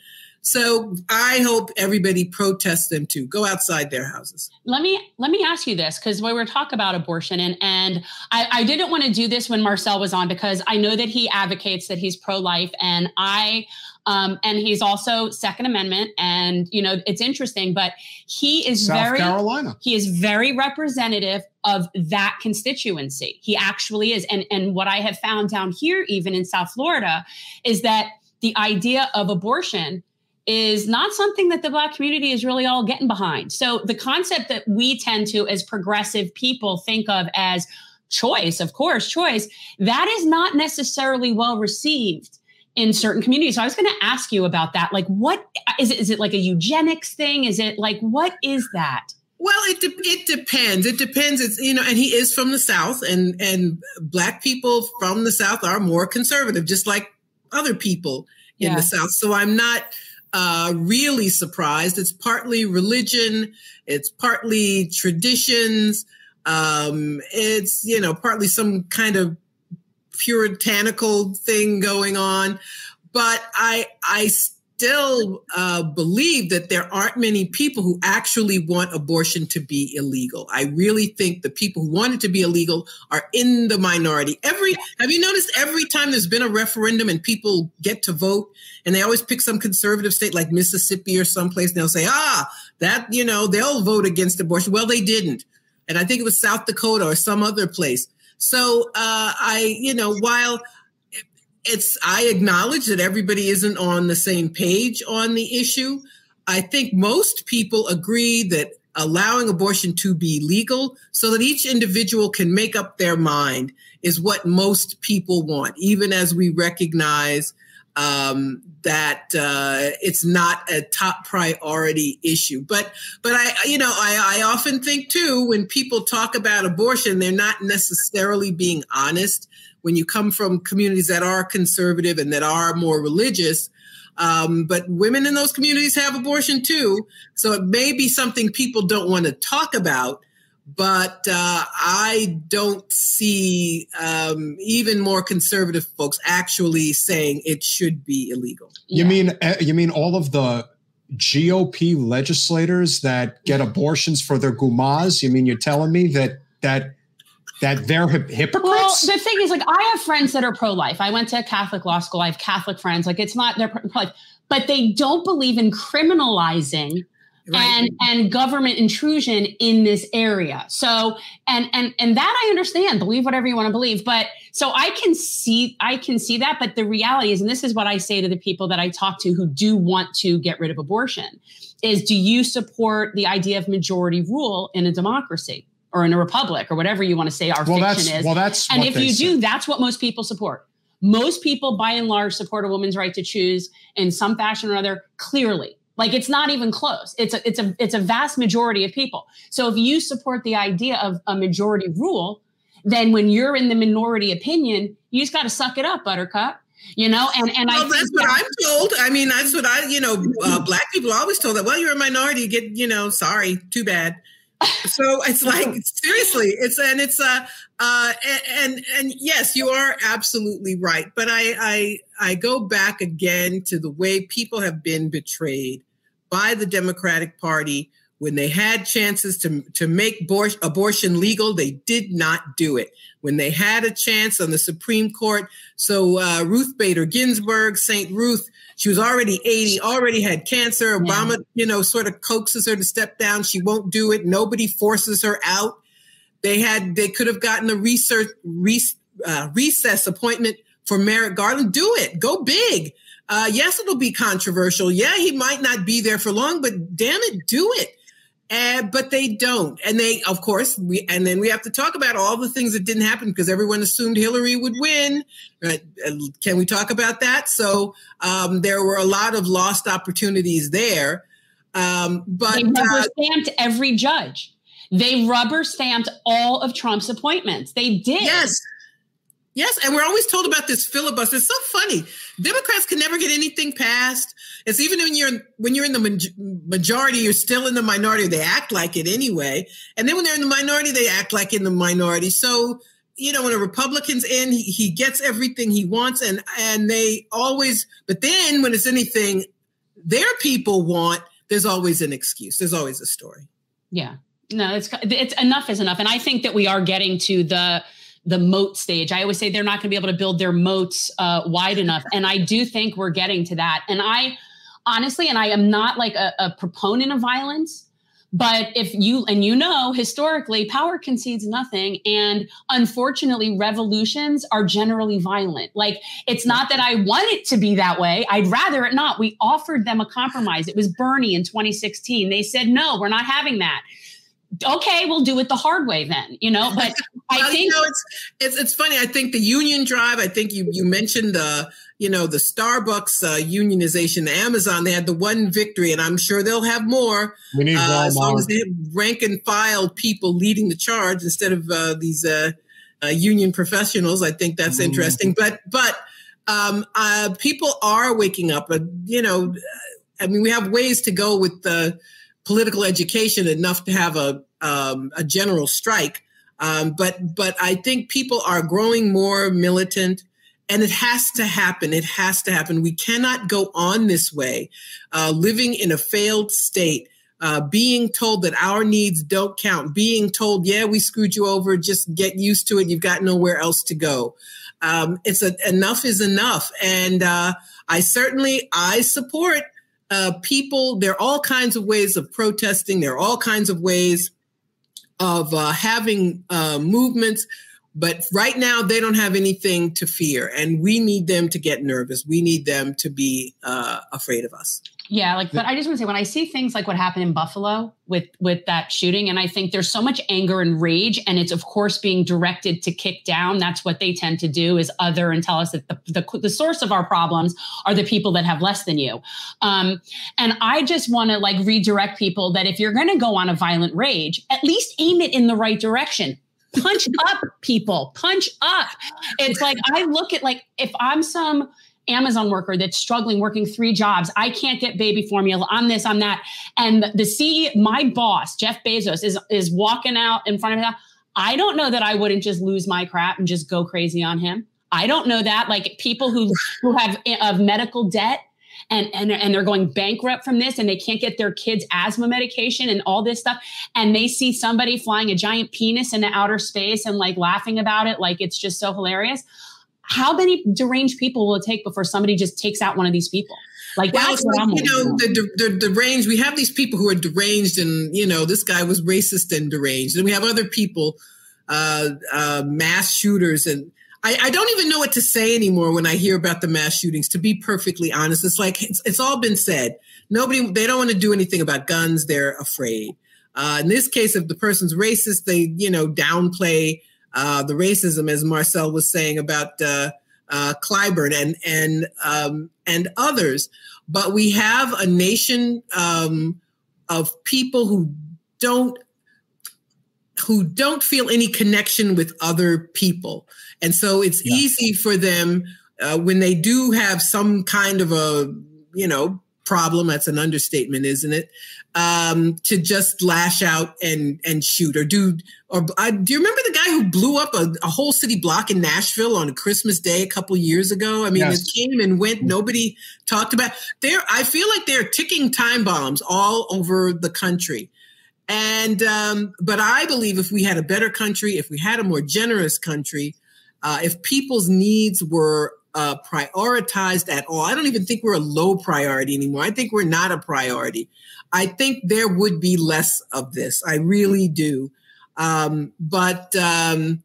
so I hope everybody protests them too. Go outside their houses. Let me let me ask you this because when we're talking about abortion and and I, I didn't want to do this when Marcel was on because I know that he advocates that he's pro life and I um, and he's also Second Amendment and you know it's interesting, but he is South very Carolina. He is very representative of that constituency. He actually is, and and what I have found down here, even in South Florida, is that the idea of abortion is not something that the black community is really all getting behind. So the concept that we tend to as progressive people think of as choice, of course, choice, that is not necessarily well received in certain communities. So I was going to ask you about that. Like what is it is it like a eugenics thing? Is it like what is that? Well, it de- it depends. It depends. It's you know, and he is from the South, and and black people from the South are more conservative, just like other people in yeah. the South. So I'm not uh, really surprised. It's partly religion, it's partly traditions, um, it's you know partly some kind of puritanical thing going on. But I I still uh, believe that there aren't many people who actually want abortion to be illegal. I really think the people who want it to be illegal are in the minority. Every have you noticed every time there's been a referendum and people get to vote, and they always pick some conservative state like Mississippi or someplace, and they'll say, ah, that you know they'll vote against abortion. Well, they didn't, and I think it was South Dakota or some other place. So uh, I, you know, while it's I acknowledge that everybody isn't on the same page on the issue. I think most people agree that allowing abortion to be legal so that each individual can make up their mind is what most people want, even as we recognize um, that uh, it's not a top priority issue. But but I you know I, I often think too when people talk about abortion, they're not necessarily being honest when you come from communities that are conservative and that are more religious. Um, but women in those communities have abortion too. So it may be something people don't want to talk about. But uh, I don't see um, even more conservative folks actually saying it should be illegal. You yeah. mean uh, you mean all of the GOP legislators that get abortions for their gumas? You mean you're telling me that that that they're hypocrites? Well, the thing is, like, I have friends that are pro life. I went to a Catholic law school. I have Catholic friends. Like, it's not, they're pro life, but they don't believe in criminalizing. Right. and and government intrusion in this area so and and and that i understand believe whatever you want to believe but so i can see i can see that but the reality is and this is what i say to the people that i talk to who do want to get rid of abortion is do you support the idea of majority rule in a democracy or in a republic or whatever you want to say our well, fiction is. Well, that's and if you say. do, that's what most people support. Most people, by and large, support a woman's right to choose in some fashion or other. Clearly, like it's not even close. It's a it's a it's a vast majority of people. So if you support the idea of a majority rule, then when you're in the minority opinion, you just got to suck it up, Buttercup you know and and well, I that's what i'm told i mean that's what i you know uh, black people always told that well you're a minority you get you know sorry too bad so it's like seriously it's and it's uh uh and and yes you are absolutely right but i i i go back again to the way people have been betrayed by the democratic party when they had chances to to make abortion legal they did not do it. When they had a chance on the supreme court so uh, ruth bader ginsburg st ruth she was already 80, already had cancer. Obama, yeah. you know, sort of coaxes her to step down. She won't do it. Nobody forces her out. They had, they could have gotten a research uh, recess appointment for Merrick Garland. Do it. Go big. Uh, yes, it'll be controversial. Yeah, he might not be there for long, but damn it, do it. And, but they don't. And they, of course, we, and then we have to talk about all the things that didn't happen because everyone assumed Hillary would win. Right? Can we talk about that? So um, there were a lot of lost opportunities there. Um, but they rubber uh, stamped uh, every judge. They rubber stamped all of Trump's appointments. They did. Yes. Yes, and we're always told about this filibuster. It's so funny. Democrats can never get anything passed. It's even when you're when you're in the majority, you're still in the minority. They act like it anyway, and then when they're in the minority, they act like in the minority. So you know, when a Republican's in, he, he gets everything he wants, and and they always. But then when it's anything their people want, there's always an excuse. There's always a story. Yeah, no, it's it's enough is enough, and I think that we are getting to the the moat stage. I always say they're not going to be able to build their moats uh, wide enough. And I do think we're getting to that. And I honestly, and I am not like a, a proponent of violence, but if you, and you know, historically, power concedes nothing. And unfortunately, revolutions are generally violent. Like, it's not that I want it to be that way. I'd rather it not. We offered them a compromise. It was Bernie in 2016. They said, no, we're not having that okay, we'll do it the hard way then, you know. But well, I think you know, it's, it's it's funny. I think the union drive. I think you you mentioned the you know the Starbucks uh, unionization, the Amazon. They had the one victory, and I'm sure they'll have more. We need uh, as long as they have rank and file people leading the charge instead of uh, these uh, uh, union professionals. I think that's mm. interesting. But but um, uh, people are waking up. you know, I mean, we have ways to go with the political education enough to have a um, a general strike. Um, but but I think people are growing more militant, and it has to happen. It has to happen. We cannot go on this way, uh, living in a failed state. Uh, being told that our needs don't count, being told, yeah, we screwed you over, just get used to it. You've got nowhere else to go. Um, it's a, enough is enough. And uh, I certainly, I support uh, people, there are all kinds of ways of protesting. There are all kinds of ways of uh, having uh, movements. But right now, they don't have anything to fear. And we need them to get nervous. We need them to be uh, afraid of us. Yeah, like, but I just want to say when I see things like what happened in Buffalo with with that shooting, and I think there's so much anger and rage, and it's of course being directed to kick down. That's what they tend to do is other and tell us that the the, the source of our problems are the people that have less than you. Um, and I just want to like redirect people that if you're going to go on a violent rage, at least aim it in the right direction punch up people punch up it's like i look at like if i'm some Amazon worker that's struggling working three jobs. I can't get baby formula. I'm this, I'm that. And the CEO, my boss, Jeff Bezos, is is walking out in front of me. I don't know that I wouldn't just lose my crap and just go crazy on him. I don't know that. Like people who who have of medical debt and, and and they're going bankrupt from this and they can't get their kids asthma medication and all this stuff and they see somebody flying a giant penis into outer space and like laughing about it like it's just so hilarious how many deranged people will it take before somebody just takes out one of these people? Like well, that's what I'm you know the, the deranged. We have these people who are deranged, and you know this guy was racist and deranged, and we have other people, uh, uh, mass shooters, and I, I, don't even know what to say anymore when I hear about the mass shootings. To be perfectly honest, it's like it's, it's all been said. Nobody, they don't want to do anything about guns. They're afraid. Uh, in this case, if the person's racist, they you know downplay uh, the racism, as Marcel was saying about uh, uh, Clyburn and and um, and others. But we have a nation um, of people who don't who don't feel any connection with other people, and so it's yeah. easy for them uh, when they do have some kind of a you know problem. That's an understatement, isn't it? Um, to just lash out and and shoot or do or uh, do you remember the guy who blew up a, a, whole city block in Nashville on Christmas Day a couple years ago? I mean, yes. it came and went. Nobody talked about there. I feel like they're ticking time bombs all over the country. And um, but I believe if we had a better country, if we had a more generous country, uh, if people's needs were uh, prioritized at all, I don't even think we're a low priority anymore. I think we're not a priority. I think there would be less of this. I really do. Um, but um,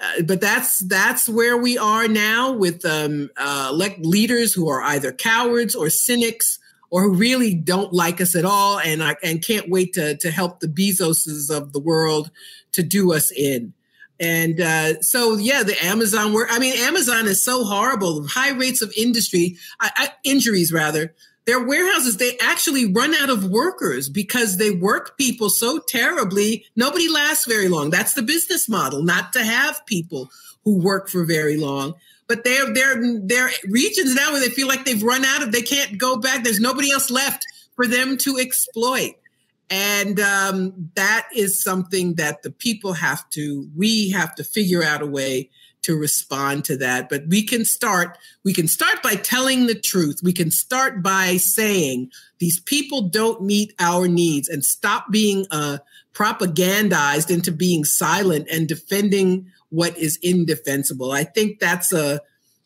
uh, but that's that's where we are now with um, uh, leaders who are either cowards or cynics or who really don't like us at all and I, and can't wait to to help the Bezoses of the world to do us in. And uh, so, yeah, the Amazon work. I mean, Amazon is so horrible. High rates of industry I, I, injuries, rather. Their warehouses, they actually run out of workers because they work people so terribly. Nobody lasts very long. That's the business model, not to have people who work for very long. But they're they're they're regions now where they feel like they've run out of. They can't go back. There's nobody else left for them to exploit. And um, that is something that the people have to, we have to figure out a way to respond to that. But we can start, we can start by telling the truth. We can start by saying these people don't meet our needs and stop being uh, propagandized into being silent and defending what is indefensible. I think that's a,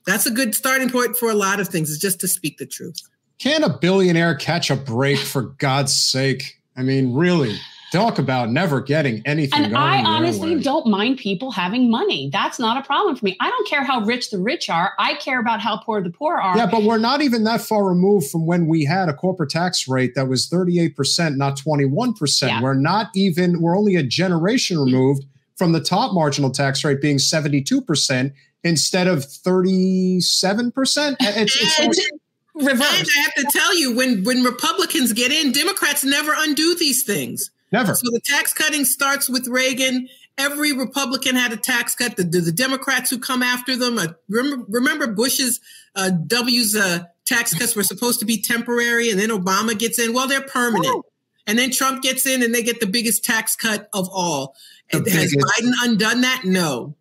that's a good starting point for a lot of things is just to speak the truth. Can a billionaire catch a break for God's sake? I mean, really, talk about never getting anything. And I honestly don't mind people having money. That's not a problem for me. I don't care how rich the rich are. I care about how poor the poor are. Yeah, but we're not even that far removed from when we had a corporate tax rate that was 38%, not 21%. Yeah. We're not even, we're only a generation mm. removed from the top marginal tax rate being 72% instead of 37%. It's, it's, reverse. I have to tell you, when when Republicans get in, Democrats never undo these things. Never. So the tax cutting starts with Reagan. Every Republican had a tax cut. The, the, the Democrats who come after them, uh, remember, remember Bush's uh, W's uh, tax cuts were supposed to be temporary, and then Obama gets in. Well, they're permanent. Oh. And then Trump gets in, and they get the biggest tax cut of all. Has Biden undone that? No.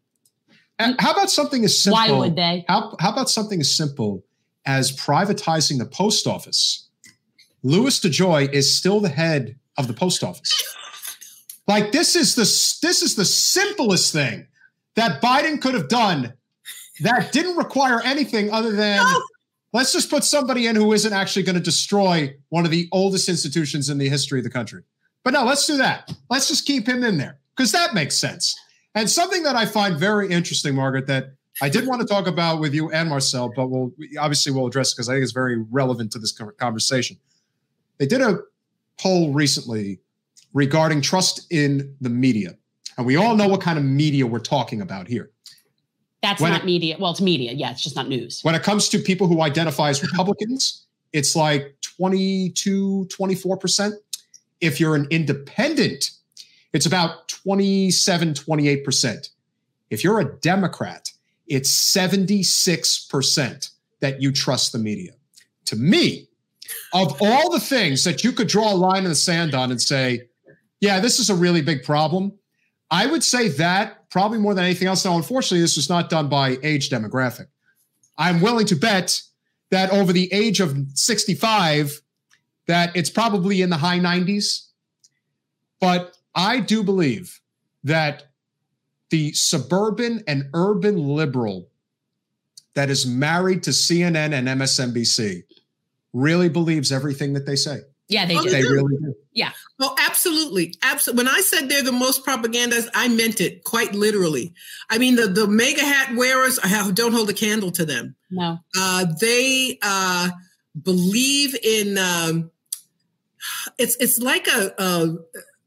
How about something as simple? Why would they? How, how about something as simple as privatizing the post office, Louis DeJoy is still the head of the post office. Like this is the this is the simplest thing that Biden could have done that didn't require anything other than no. let's just put somebody in who isn't actually going to destroy one of the oldest institutions in the history of the country. But no, let's do that. Let's just keep him in there because that makes sense. And something that I find very interesting, Margaret, that I did want to talk about with you and Marcel, but we'll obviously we'll address it because I think it's very relevant to this conversation. They did a poll recently regarding trust in the media, and we all know what kind of media we're talking about here. That's when not it, media. Well, it's media. Yeah, it's just not news. When it comes to people who identify as Republicans, it's like 22, 24%. If you're an independent, it's about 27, 28%. If you're a Democrat, it's 76% that you trust the media. To me, of all the things that you could draw a line in the sand on and say, yeah, this is a really big problem, I would say that probably more than anything else. Now, unfortunately, this was not done by age demographic. I'm willing to bet that over the age of 65, that it's probably in the high 90s. But I do believe that the suburban and urban liberal that is married to CNN and MSNBC really believes everything that they say. Yeah, they oh, do. They really do. Yeah. Well, absolutely. Absolutely. When I said they're the most propagandized, I meant it quite literally. I mean, the, the MAGA hat wearers, I have, don't hold a candle to them. No. Uh, they uh, believe in, um, it's, it's like a, a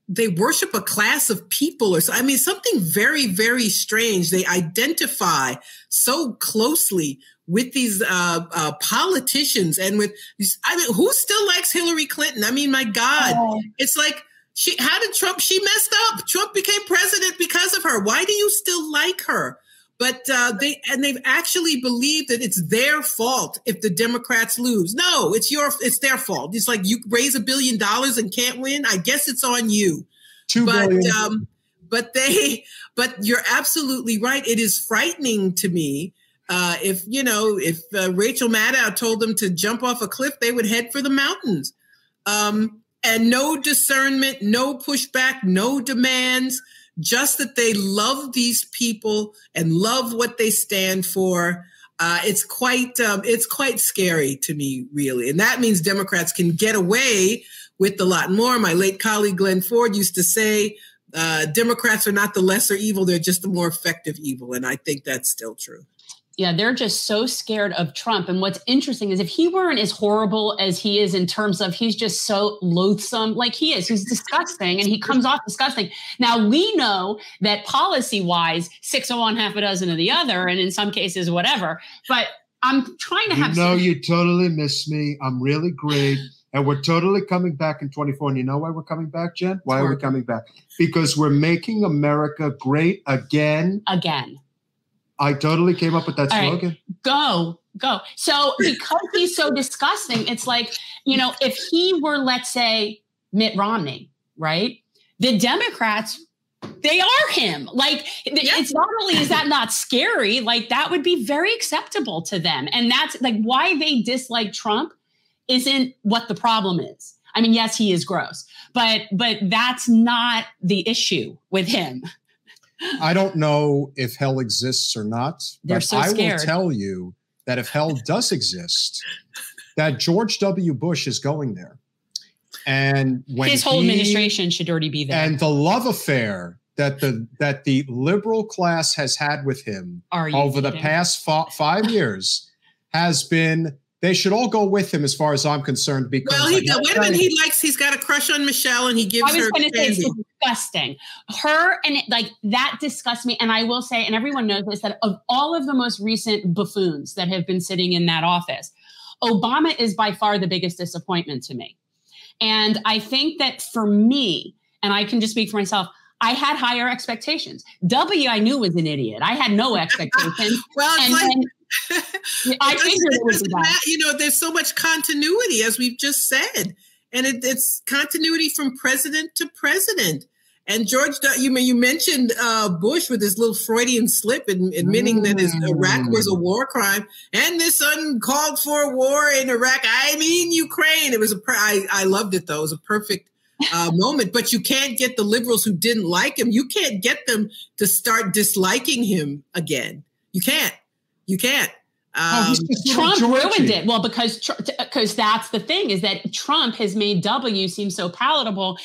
they worship a class of people or so. I mean, something very, very strange. They identify so closely with these uh, uh, politicians and with these. I mean, who still likes Hillary Clinton? I mean, my God, oh. it's like she. How did Trump? She messed up. Trump became president because of her. Why do you still like her? but uh, they and they've actually believed that it's their fault if the Democrats lose. No, it's your it's their fault. It's like you raise a billion dollars and can't win. I guess it's on you. Two but billion. um, but they but you're absolutely right. It is frightening to me. Uh, if you know, if uh, Rachel Maddow told them to jump off a cliff, they would head for the mountains. Um, and no discernment, no pushback, no demands just that they love these people and love what they stand for. Uh, it's quite um, it's quite scary to me, really, and that means Democrats can get away with a lot more. My late colleague Glen Ford used to say, uh, "Democrats are not the lesser evil; they're just the more effective evil," and I think that's still true. Yeah, they're just so scared of Trump. And what's interesting is if he weren't as horrible as he is in terms of he's just so loathsome, like he is, he's disgusting and he comes off disgusting. Now we know that policy wise, six of one, half a dozen of the other, and in some cases, whatever. But I'm trying to you have. know, some- you totally miss me. I'm really great. And we're totally coming back in 24. And you know why we're coming back, Jen? Why are we coming back? Because we're making America great again. again. I totally came up with that All right. slogan. go go so because he's so disgusting it's like you know if he were let's say mitt romney right the democrats they are him like Yeah. it's not only is that not scary like that would be very acceptable to them and that's like why they dislike trump isn't what the problem is i mean yes he is gross but but that's not the issue with him I don't know if hell exists or not. They're but so I will tell you that if hell does exist, that George W. Bush is going there. And when his whole he- administration should already be there and the love affair that the that the liberal class has had with him over the past fi- five years has been they should all go with him as far as I'm concerned because Well, he, I gotta wait a minute. He likes. He's got a crush on Michelle, and he gives I was her going to say it's disgusting. Her and it, like that disgusts me. And I will say, and everyone knows this, that of all of the most recent buffoons that have been sitting in that office, Obama is by far the biggest disappointment to me. And I think that for me, and I can just speak for myself, I had higher expectations. W, I knew was an idiot. I had no expectations. well, it's and like. then I it it it would be doesn't that. You know, there's so much continuity, as we've just said, and it, it's continuity from president to president. And George, you mean you mentioned uh, Bush with his little Freudian slip, in, admitting that his Iraq was a war crime, and this uncalled for war in Iraq. I mean, Ukraine. It was a. Per- I, I loved it though. It was a perfect uh, moment. But you can't get the liberals who didn't like him. You can't get them to start disliking him again. You can't. You can't. Oh, Um, just Trump ruined it. Well, because because that's the thing is that Trump has made W seem so palatable,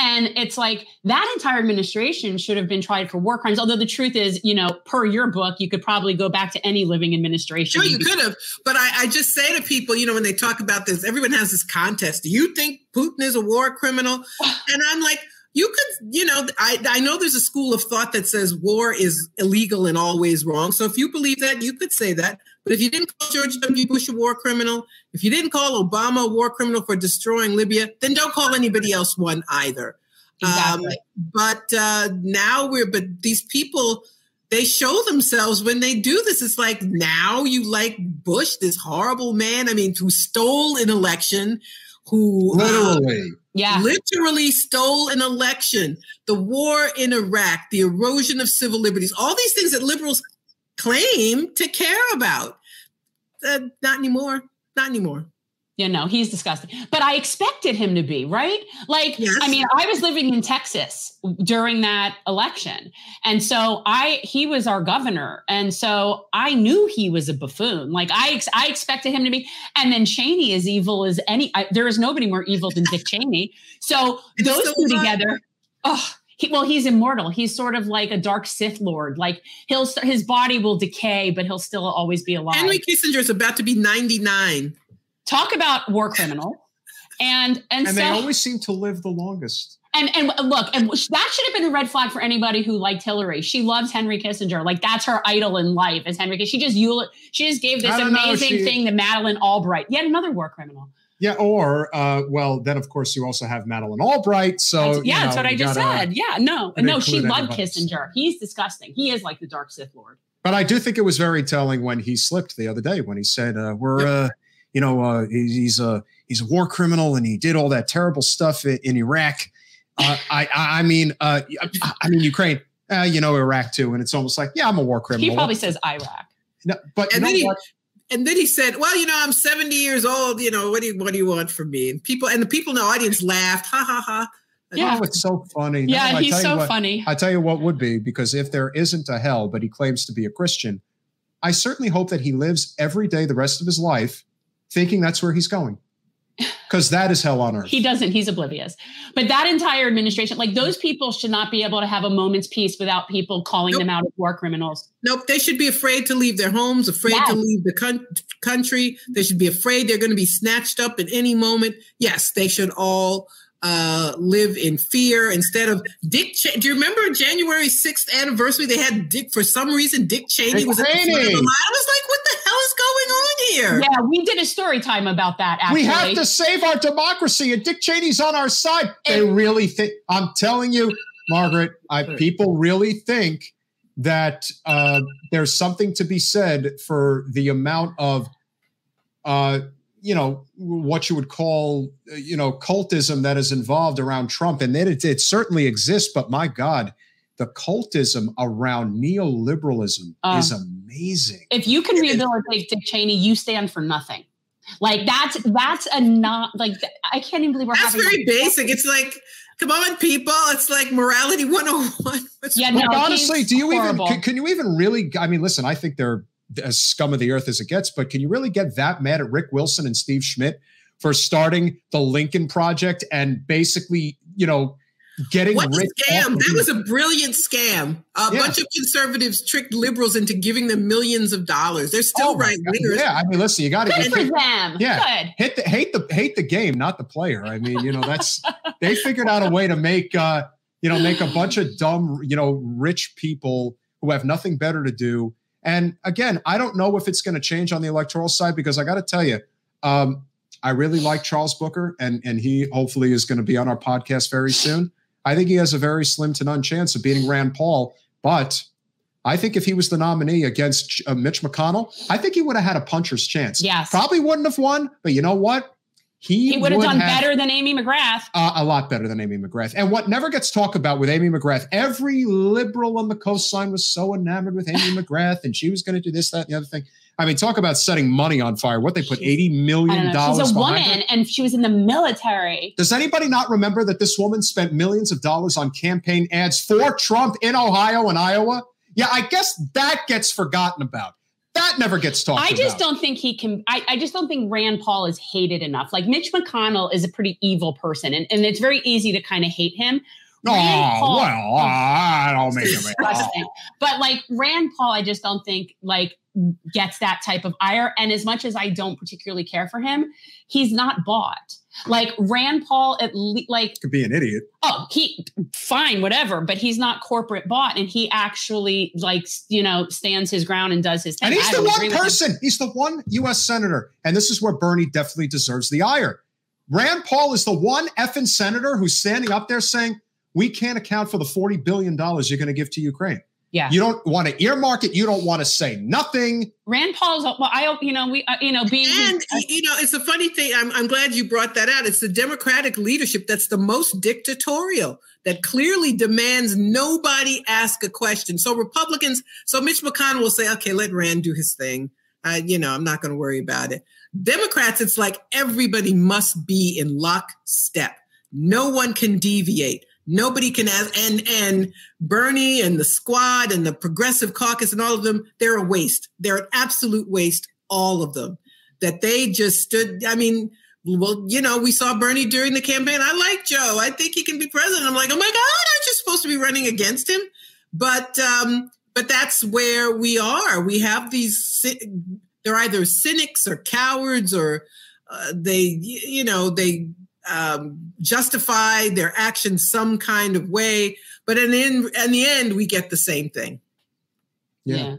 and it's like that entire administration should have been tried for war crimes. Although the truth is, you know, per your book, you could probably go back to any living administration. Sure, you could have, but I, I just say to people, you know, when they talk about this, everyone has this contest. Do you think Putin is a war criminal? And I'm like, you could, you know, I, I know there's a school of thought that says war is illegal and always wrong. So if you believe that, you could say that. But if you didn't call George W. Bush a war criminal, if you didn't call Obama a war criminal for destroying Libya, then don't call anybody else one either. Exactly. Um, but uh, now we're, but these people, they show themselves when they do this. It's like now you like Bush, this horrible man. I mean, who stole an election, who uh, literally. yeah. literally stole an election, the war in Iraq, the erosion of civil liberties, all these things that liberals claim to care about. Uh, not anymore. Not anymore. You know, he's disgusting. But I expected him to be, right? Like, Yes. I mean, I was living in Texas during that election. And so I he was our governor. And so I knew he was a buffoon. Like I ex- I expected him to be. And then Cheney is evil as any I, there is nobody more evil than Dick Cheney. So he's those still two alive. together, oh, he, well, he's immortal. He's sort of like a dark Sith Lord. Like he'll his body will decay, but he'll still always be alive Henry Kissinger is about to be 99. Talk about war criminal. And and, And so they always seem to live the longest. and and look and that should have been a red flag for anybody who liked hillary. She loves henry kissinger. Like that's her idol in life is henry she just eul- she just gave this know, amazing she- thing to madeleine albright. Yet another war criminal. Yeah, or uh, well, then of course you also have Madeleine Albright. So That's- yeah you that's what i just gotta- said. Yeah no no she loved kissinger. He's disgusting. He is like the dark sith lord. But I do think it was very telling when he slipped the other day when he said, uh, "We're, uh, you know, uh, he's he's a he's a war criminal and he did all that terrible stuff in, in Iraq." Uh, I I I mean, uh, I, I mean Ukraine. Uh, you know Iraq too, and it's almost like, yeah, I'm a war criminal. he probably says iraq No, but And then he- And then he said, "Well, you know, I'm 70 years old. You know, what do you what do you want from me?" And people and the people in the audience laughed, ha ha ha. Yeah. Oh, it's so funny. Yeah I he's so what- funny I tell you what would be because if there isn't a hell, but he claims to be a Christian, I certainly hope that he lives every day the rest of his life thinking that's where he's going. because that is hell on earth. He doesn't. He's oblivious. But that entire administration, like those people, should not be able to have a moment's peace without people calling Nope. them out as war criminals. Nope, they should be afraid to leave their homes, afraid Yes. to leave the coun- country. They should be afraid they're going to be snatched up at any moment. Yes, they should all uh, live in fear instead of Dick. Che- Do you remember January 6th anniversary? They had Dick, for some reason, Dick Cheney Dick was at the front of the line. I was like, what the hell is going on here? Yeah, we did a story time about that. Actually, we have to save our democracy, and Dick Cheney's on our side. They really think. I'm telling you, Margaret. I, people really think that uh, there's something to be said for the amount of, uh, you know, what you would call, uh, you know, cultism that is involved around Trump, and that it, it certainly exists. But my God, the cultism around neoliberalism Uh. is amazing. if you can rehabilitate Dick Cheney, you stand for nothing. Like that's that's a not like I can't even believe we're That's having very basic. It's like, come on, people. It's like morality 101. What's Yeah, no, honestly, do you horrible. even can, can you even really? I mean, listen, I think they're as scum of the earth as it gets, but can you really get that mad at Rick Wilson and Steve Schmidt for starting the Lincoln Project and basically, you know, getting What a rich? off scam. of That was a brilliant scam. A Yeah. bunch of conservatives tricked liberals into giving them millions of dollars. They're still Oh right God. wingers. Yeah, I mean, listen, you got to good get for them. Yeah. Good. hit the hate the hate the game, not the player. I mean, you know, that's they figured out a way to make uh, you know, make a bunch of dumb, you know, rich people who have nothing better to do. And again, I don't know if it's going to change on the electoral side because I got to tell you, um, I really like Charles Booker, and and he hopefully is going to be on our podcast very soon. I think he has a very slim to none chance of beating Rand Paul, but I think if he was the nominee against uh, Mitch McConnell, I think he would have had a puncher's chance. Yes. Probably wouldn't have won, but you know what? He, He would have done better than Amy McGrath. Uh, a lot better than Amy McGrath. And what never gets talked about with Amy McGrath, every liberal on the coastline was so enamored with Amy McGrath and she was going to do this, that, and the other thing. I mean, talk about setting money on fire. What they put $80 I don't million dollars She's a woman her. and she was in the military. Does anybody not remember that this woman spent millions of dollars on campaign ads for Trump in Ohio and Iowa? Yeah, I guess that gets forgotten about. That never gets talked about. I about. just don't think he can. I, I just don't think Rand Paul is hated enough. Like Mitch McConnell is a pretty evil person, and, and it's very easy to kind of hate him. Oh, Paul- well, I don't make disgusting. But like Rand Paul, I just don't think like gets that type of ire. And as much as I don't particularly care for him, he's not bought. Like Rand Paul, at le- like Could be an idiot. oh he fine whatever, but he's not corporate bought, and he actually like you know stands his ground and does his thing. And he's I the one agree with him. person. He's the one U.S. senator, and this is where Bernie definitely deserves the ire. Rand Paul is the one effing senator who's standing up there saying, "We can't account for the forty billion dollars you're going to give to Ukraine. Yeah. You don't want to earmark it. You don't want to say nothing. Rand Paul's well, I you know we uh, you know being And you know, it's a funny thing. I'm, I'm glad you brought that out. It's the Democratic leadership that's the most dictatorial, that clearly demands nobody ask a question. So Republicans, so Mitch McConnell will say, "Okay, let Rand do his thing." Uh, you know, I'm not going to worry about it. Democrats, it's like everybody must be in lockstep. No one can deviate. Nobody can ask. And and Bernie and the squad and the Progressive Caucus and all of them, they're a waste. They're an absolute waste. All of them. That they just stood. I mean, well, you know, we saw Bernie during the campaign. I like Joe. I think he can be president. I'm like, oh my God, aren't you supposed to be running against him? But um, but that's where we are. We have these. They're either cynics or cowards, or uh, they, you know, they um, justify their actions some kind of way. But in, in in the end, we get the same thing. yeah.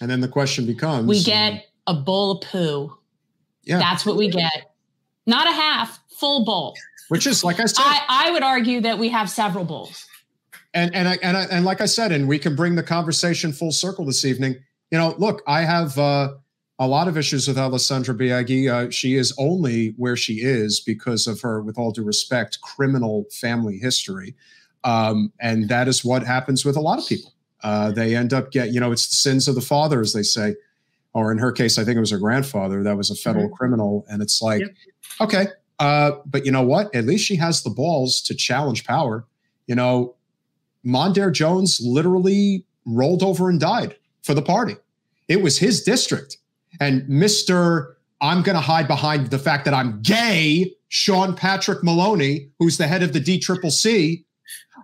And then the question becomes: we get a bowl of poo. yeah, That's what we get. Not a half, full bowl. which is like I said, I, I would argue that we have several bowls. and and I, and I, and like I said, and we can bring the conversation full circle this evening. You know, look, I have uh, a lot of issues with Alessandra Biaggi. Uh, she is only where she is because of her, with all due respect, criminal family history, um, and that is what happens with a lot of people. Uh, they end up get, you know, it's the sins of the father, as they say, or in her case, I think it was her grandfather that was a federal criminal, and it's like, Yep. okay, uh, but you know what? At least she has the balls to challenge power. You know, Mondaire Jones literally rolled over and died for the party. It was his district. And Mr. I'm going to hide behind the fact that I'm gay, Sean Patrick Maloney, who's the head of the DCCC.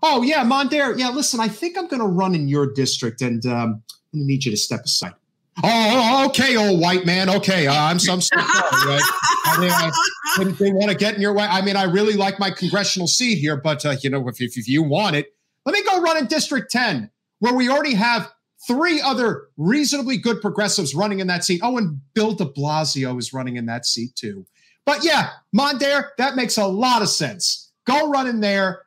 Oh, yeah, Mondaire. Yeah, listen, I think I'm going to run in your district and um, I'm going to need you to step aside. Oh, okay, old white man. Okay, uh, I'm some sorry. Right? I mean, I didn't, didn't want to get in your way. I mean, I really like my congressional seat here, but uh, you know, if, if, if you want it, let me go run in District 10, where we already have three other reasonably good progressives running in that seat. Oh, and Bill de Blasio is running in that seat too. But yeah, Mondaire, that makes a lot of sense. Go run in there.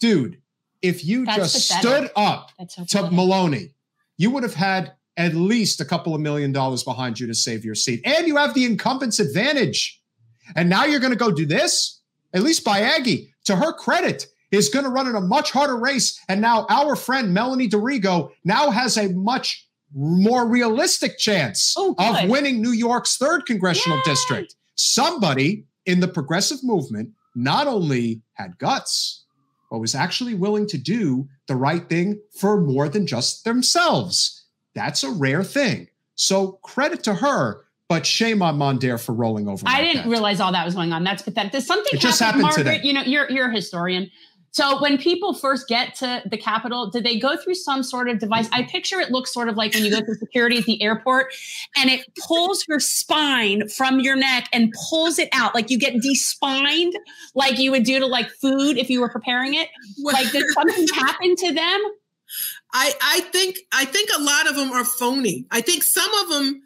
Dude, if you That's just pathetic. stood up so to. Maloney, you would have had at least a couple of million dollars behind you to save your seat. And you have the incumbent's advantage. And now you're going to go do this? At least Biaggi, to her credit, is going to run in a much harder race. And now our friend Melanie D'Arrigo now has a much more realistic chance Oh, of winning New York's third congressional Yay. district. Somebody in the progressive movement not only had guts, but was actually willing to do the right thing for more than just themselves. That's a rare thing. So credit to her, but shame on Mondaire for rolling over. I like didn't that. realize all that was going on. That's pathetic. Does something It just happened Margaret? today. You know, you're you're a historian. So when people first get to the Capitol, do they go through some sort of device? I picture it looks sort of like when you go through security at the airport, and it pulls your spine from your neck and pulls it out, like you get despined, like you would do to like food if you were preparing it. Like did something happen to them? I, I think I think a lot of them are phony. I think some of them,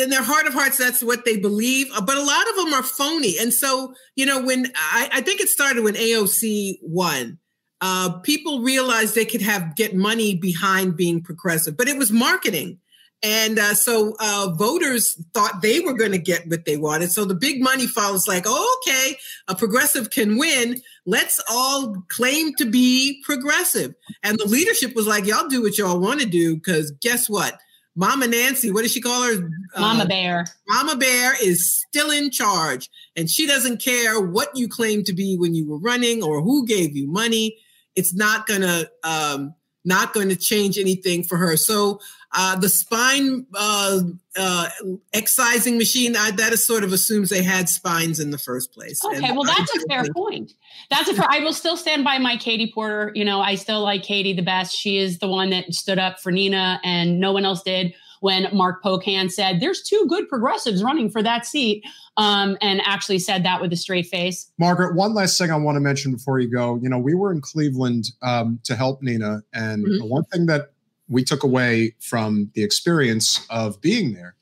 in their heart of hearts, that's what they believe. uh, But a lot of them are phony. And so, you know, when I, I think it started when AOC won, uh, people realized they could have get money behind being progressive, but it was marketing. And uh, so uh, voters thought they were going to get what they wanted. So the big money follows like, oh, okay, a progressive can win. Let's all claim to be progressive. And the leadership was like, y'all do what y'all want to do. Because guess what? Mama Nancy, what does she call her? Mama Uh, Bear. Mama Bear is still in charge. And she doesn't care what you claim to be when you were running or who gave you money. It's not going to. Um, not going to change anything for her. So uh, the spine uh, uh, excising machine I, that is sort of assumes they had spines in the first place. Okay, And well, that's a fair point. That's a fair. I will still stand by my Katie Porter. You know, I still like Katie the best. She is the one that stood up for Nina, and no one else did. When Mark Pocan said, "There's two good progressives running for that seat," um, and actually said that with a straight face. Margaret, one last thing I want to mention before you go. You know, we were in Cleveland um, to help Nina, and Mhm. the one thing that we took away from the experience of being there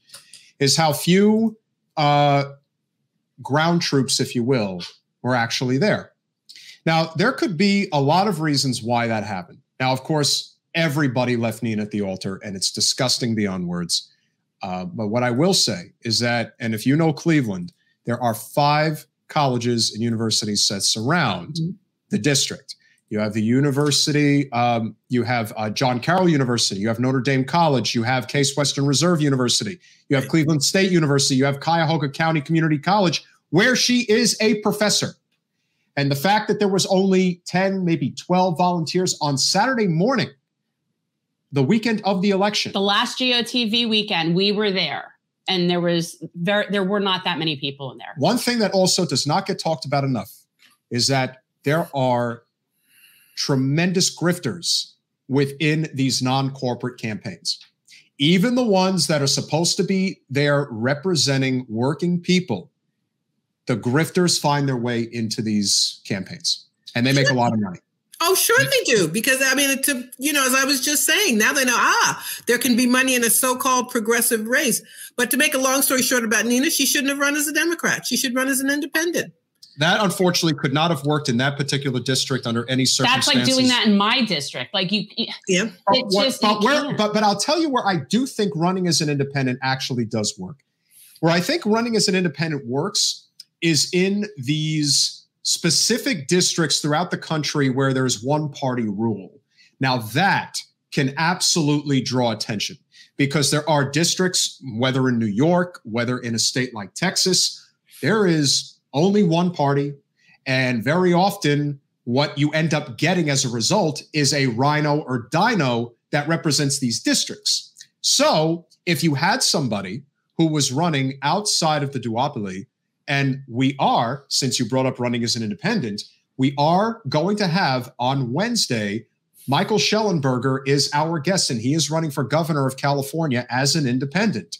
is how few uh, ground troops, if you will, were actually there. Now, there could be a lot of reasons why that happened. Now, of course, everybody left Nina at the altar, and it's disgusting beyond words. Uh, but what I will say is that, and if you know Cleveland, there are five colleges and universities that surround Mhm. the district. You have the university, um, you have uh, John Carroll University, you have Notre Dame College, you have Case Western Reserve University, you have Cleveland State University, you have Cuyahoga County Community College, where she is a professor. And the fact that there was only 10, maybe 12 volunteers on Saturday morning, the weekend of the election, The last GOTV weekend, we were there, and there was there there were not that many people in there. One thing that also does not get talked about enough is that there are tremendous grifters within these non corporate campaigns. Even the ones that are supposed to be there representing working people, the grifters find their way into these campaigns and they make a lot of money. Oh, sure they do. Because I mean, to you know, as I was just saying, now they know ah, there can be money in a so-called progressive race. But to make a long story short about Nina, she shouldn't have run as a Democrat. She should run as an independent. That unfortunately could not have worked in that particular district under any circumstances. That's like doing that in my district. Like you, Yeah. But, just- but where, can't. but but I'll tell you where I do think running as an independent actually does work. Where I think running as an independent works is in these specific districts throughout the country where there's one party rule. Now that can absolutely draw attention because there are districts, whether in New York, whether in a state like Texas, there is only one party. And very often, what you end up getting as a result is a rhino or dino that represents these districts. So if you had somebody who was running outside of the duopoly. And we are, since you brought up running as an independent, we are going to have on Wednesday, Michael Shellenberger is our guest, and he is running for governor of California as an independent.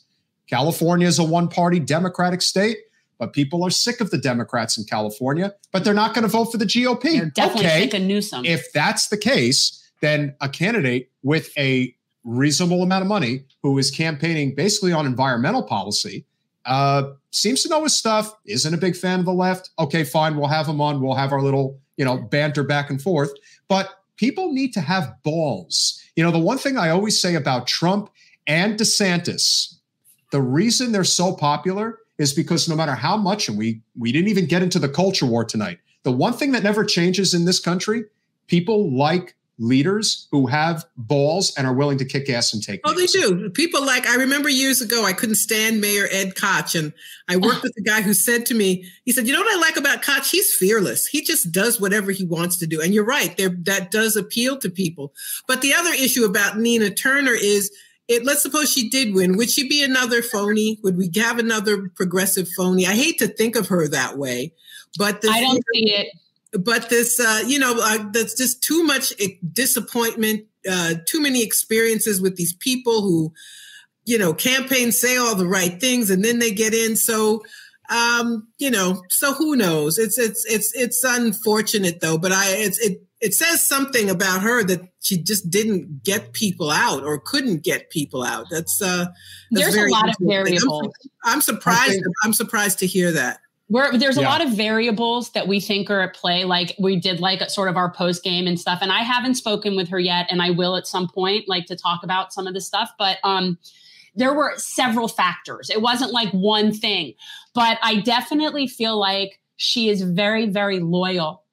California is a one party Democratic state, but people are sick of the Democrats in California, but they're not going to vote for the GOP. They're definitely okay. sick of Newsom. If that's the case, then a candidate with a reasonable amount of money who is campaigning basically on environmental policy uh, seems to know his stuff, isn't a big fan of the left. Okay, fine, we'll have him on. We'll have our little, you know, banter back and forth. But people need to have balls. You know, the one thing I always say about Trump and DeSantis, the reason they're so popular is because no matter how much, and we we didn't even get into the culture war tonight. The one thing that never changes in this country, people like leaders who have balls and are willing to kick ass and take. Oh, names. they do. People like I remember years ago, I couldn't stand Mayor Ed Koch, and I oh. worked with a guy who said to me, he said, "You know what I like about Koch? He's fearless. He just does whatever he wants to do." And you're right, there that does appeal to people. But the other issue about Nina Turner is. It, let's suppose she did win. Would she be another phony? Would we have another progressive phony? I hate to think of her that way, but I don't see it but this uh, you know uh, that's just too much disappointment uh, too many experiences with these people who you know campaign say all the right things and then they get in. So um, you know so who knows? It's it's it's it's unfortunate though but i it's it it says something about her that she just didn't get people out or couldn't get people out. That's uh that's there's a lot of variables i'm, I'm surprised i'm surprised to hear that we're, there's a lot of variables that we think are at play. Like we did like sort of our post game and stuff. And I haven't spoken with her yet, and I will at some point, like to talk about some of this stuff. But um, there were several factors. It wasn't like one thing, but I definitely feel like she is very, very loyal.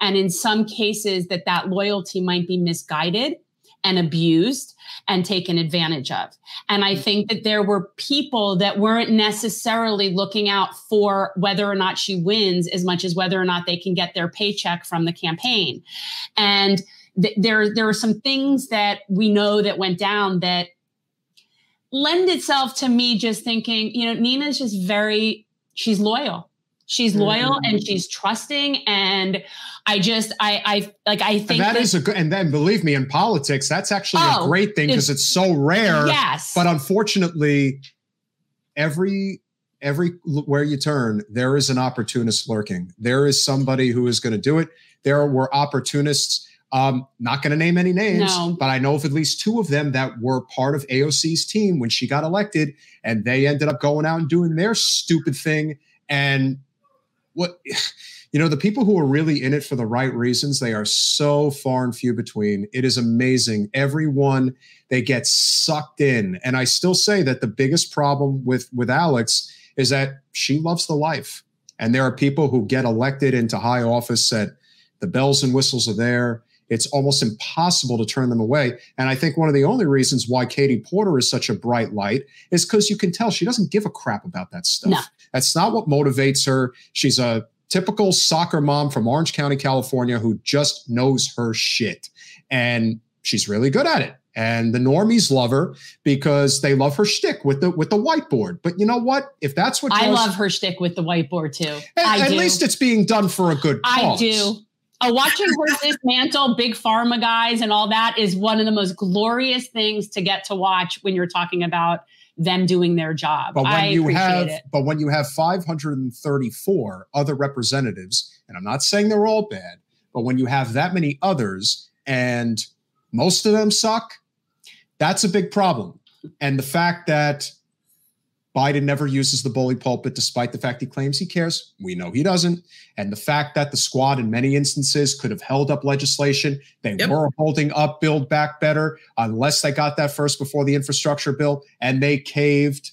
And in some cases, that that loyalty might be misguided and abused and taken advantage of. And I mm. think that there were people that weren't necessarily looking out for whether or not she wins as much as whether or not they can get their paycheck from the campaign. And th- there, there are some things that we know that went down that lend itself to me just thinking, you know, Nina's just very, she's loyal. She's loyal mm-hmm. and she's trusting and I just I I like I think and that, that is a good and then believe me in politics that's actually oh, a great thing because it's, it's so rare. Yes. But unfortunately every every where you turn there is an opportunist lurking. There is somebody who is going to do it. There were opportunists um, not going to name any names, no. but I know of at least two of them that were part of AOC's team when she got elected, and they ended up going out and doing their stupid thing. And what you know the people who are really in it for the right reasons they are so far and few between. It is amazing. Everyone they get sucked in. And i still say that the biggest problem with with alex is that she loves the life. And there are people who get elected into high office that the bells and whistles are there it's almost impossible to turn them away. And I think one of the only reasons why Katie Porter is such a bright light is because you can tell she doesn't give a crap about that stuff. No. That's not what motivates her. She's a typical soccer mom from Orange County, California, who just knows her shit. And she's really good at it. And the normies love her because they love her shtick with the with the whiteboard. But you know what? If that's what I love her shtick with the whiteboard too. At, at least it's being done for a good cause. I do. Uh, watching her dismantle big pharma guys and all that is one of the most glorious things to get to watch when you're talking about them doing their job. But when I you have, it. but when you have 534 other representatives, and I'm not saying they're all bad, but when you have that many others and most of them suck, that's a big problem. And the fact that Biden never uses the bully pulpit, despite the fact he claims he cares. We know he doesn't. And the fact that the squad, in many instances, could have held up legislation. They yep. were holding up Build Back Better, unless they got that first before the infrastructure bill, and they caved.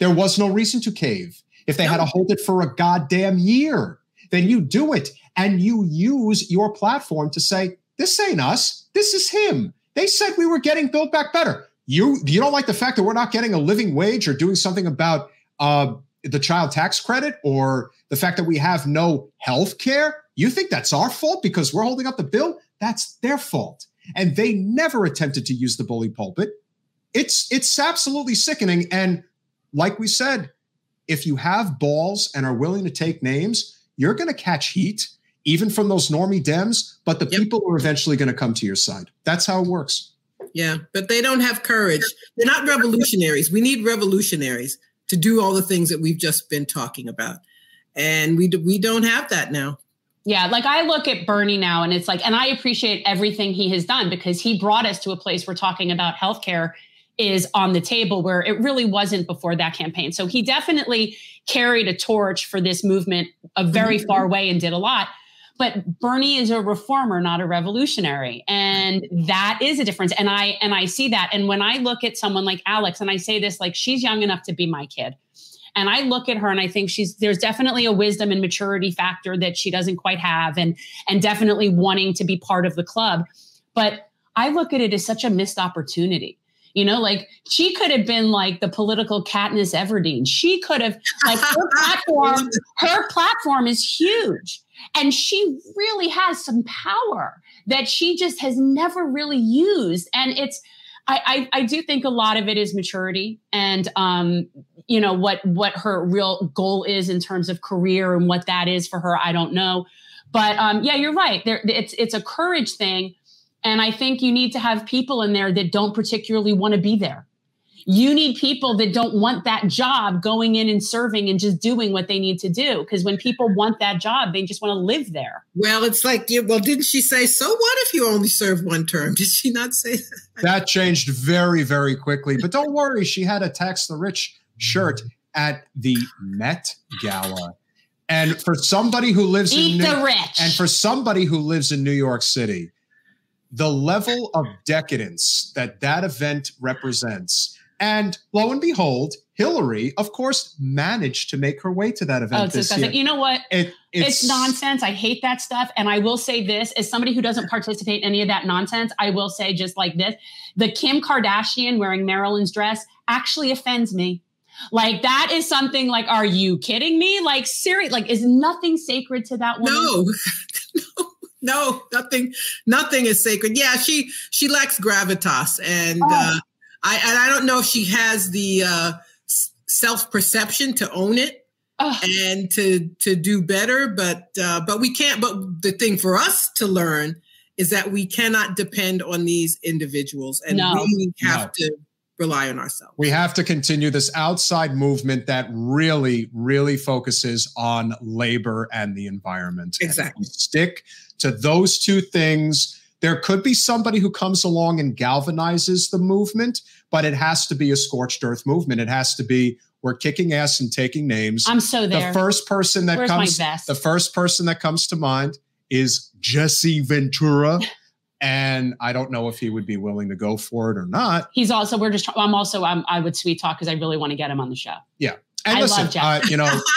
There was no reason to cave. If they had to hold it for a goddamn year, then you do it and you use your platform to say, this ain't us, this is him. They said we were getting Build Back Better you you don't like the fact that we're not getting a living wage or doing something about uh, the child tax credit or the fact that we have no health care you think that's our fault because we're holding up the bill that's their fault and they never attempted to use the bully pulpit it's it's absolutely sickening and like we said, if you have balls and are willing to take names, you're going to catch heat, even from those normie Dems, but the Yep. people are eventually going to come to your side. That's how it works. Yeah, but they don't have courage. They're not revolutionaries. We need revolutionaries to do all the things that we've just been talking about, and we do, we don't have that now. Yeah, like I look at Bernie now and it's like, and I appreciate everything he has done because he brought us to a place where talking about healthcare is on the table where it really wasn't before that campaign. So he definitely carried a torch for this movement a very Mhm. far way and did a lot. But Bernie is a reformer, not a revolutionary. And that is a difference. And I and I see that. And when I look at someone like Alex, and I say this like she's young enough to be my kid. And I look at her and I think she's there's definitely a wisdom and maturity factor that she doesn't quite have and and definitely wanting to be part of the club. But I look at it as such a missed opportunity. You know, like she could have been like the political Katniss Everdeen. She could have like her platform, her platform is huge. And she really has some power that she just has never really used. And it's I, I, I do think a lot of it is maturity and um, you know what what her real goal is in terms of career and what that is for her. I don't know, but um, yeah, you're right. There, it's it's a courage thing, and I think you need to have people in there that don't particularly want to be there. You need people that don't want that job going in and serving and just doing what they need to do. Because when people want that job, they just want to live there. Well, it's like, yeah, well, didn't she say, so what if you only serve one term? Did she not say that? That changed very, very quickly. But don't worry, she had a tax the rich shirt at the Met Gala. And for somebody who lives in New- the rich. and for somebody who lives in New York City, the level of decadence that that event represents, and lo and behold, Hillary, of course, managed to make her way to that event oh, it's this disgusting. year. You know what? It, it's, nonsense. I hate that stuff. And I will say this as somebody who doesn't participate in any of that nonsense, I will say just like this the Kim Kardashian wearing Marilyn's dress actually offends me. Like that is something like, are you kidding me? Like, serious, like, is nothing sacred to that woman? No, no, no, nothing, nothing is sacred. Yeah, she she lacks gravitas, and Oh. uh, I and I don't know if she has the uh, self perception to own it Ugh. and to to do better. But uh, but we can't. But the thing for us to learn is that we cannot depend on these individuals, and No. we have No. to rely on ourselves. we have to continue this outside movement that really, really focuses on labor and the environment. Exactly. we stick to those two things. There could be somebody who comes along and galvanizes the movement, but it has to be a scorched earth movement. It has to be we're kicking ass and taking names. I'm so there. the first person that Where's comes the first person that comes to mind is Jesse Ventura. and I don't know if he would be willing to go for it or not. He's also, we're just, I'm also, I'm, I would sweet talk because I really want to get him on the show. Yeah, and I listen, love Jesse. uh, you know,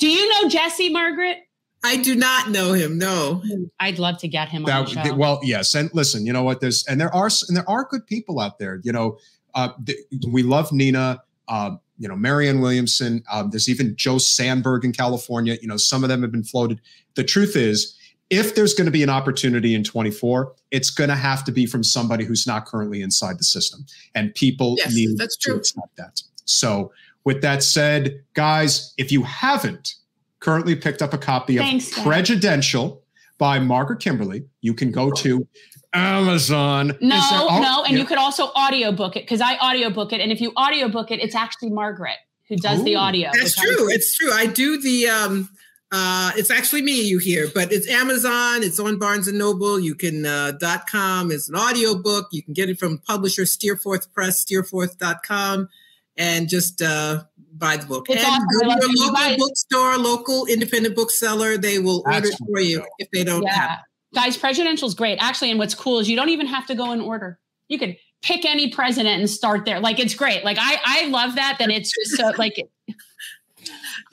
Do you know Jesse, Margaret? I do not know him. No. I'd love to get him on the that show. well, yes, and listen, you know what? There's and there are and there are good people out there. You know, uh, th- we love Nina. Uh, you know, Marianne Williamson. Um, there's even Joe Sanberg in California. You know, some of them have been floated. The truth is, if there's going to be an opportunity in 24, it's going to have to be from somebody who's not currently inside the system, and people Yes, need that's to true. accept that. So, with that said, guys, if you haven't currently picked up a copy of Thanks, Dad. Prejudential by Margaret Kimberley, you can go to Amazon. No, Is there- oh, no, and yeah. you could also audiobook it because I audiobook it. And if you audiobook it, it's actually Margaret who does the audio. That's which I- true. It's true. I do the um uh it's actually me you hear, but it's Amazon, it's on Barnes and Noble. You can uh dot com is an audio book. You can get it from publisher Steerforth Press, steerforth.com, and just uh buy the book. It's and awesome. go to your local guys- bookstore, local independent bookseller. They will order it for you if they don't have yeah. Guys, Prejudential is great. Actually, and what's cool is you don't even have to go in order. You could pick any president and start there. Like it's great. Like I I love that that it's just so like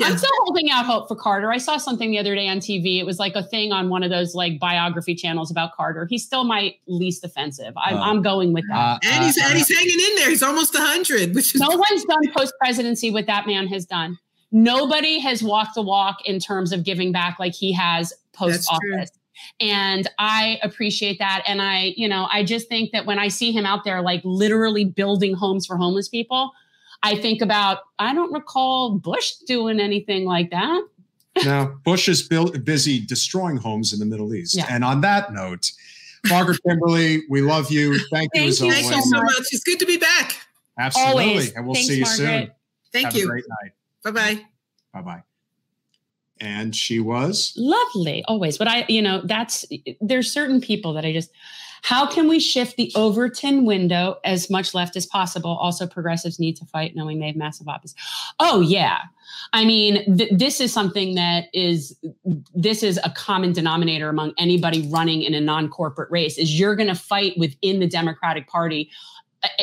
I'm still holding out hope for Carter. I saw something the other day on TV. It was like a thing on one of those like biography channels about Carter. He's still my least offensive. I'm, Oh. I'm going with that. Uh, And he's uh, and he's hanging in there. He's almost hundred, which is no one's done post presidency what that man has done. Nobody has walked the walk in terms of giving back like he has post That's true. office. And I appreciate that. And I, you know, I just think that when I see him out there, like literally building homes for homeless people, I think about, I don't recall Bush doing anything like that. Now, Bush is built, busy destroying homes in the Middle East. Yeah. And on that note, Margaret Kimberley, we love you. Thank you Thank as you always. Thank you so much. It's good to be back. Absolutely. Always. And we'll Thanks, see you Margaret. soon. Thank Have a you. great night. Bye bye. Bye bye. And she was Lovely, always. But I, you know, that's there's certain people that I just. How can we shift the Overton window as much left as possible? Also, progressives need to fight, knowing they have massive opposition. Oh yeah, I mean, th- this is something that is this is a common denominator among anybody running in a non-corporate race. Is you're going to fight within the Democratic Party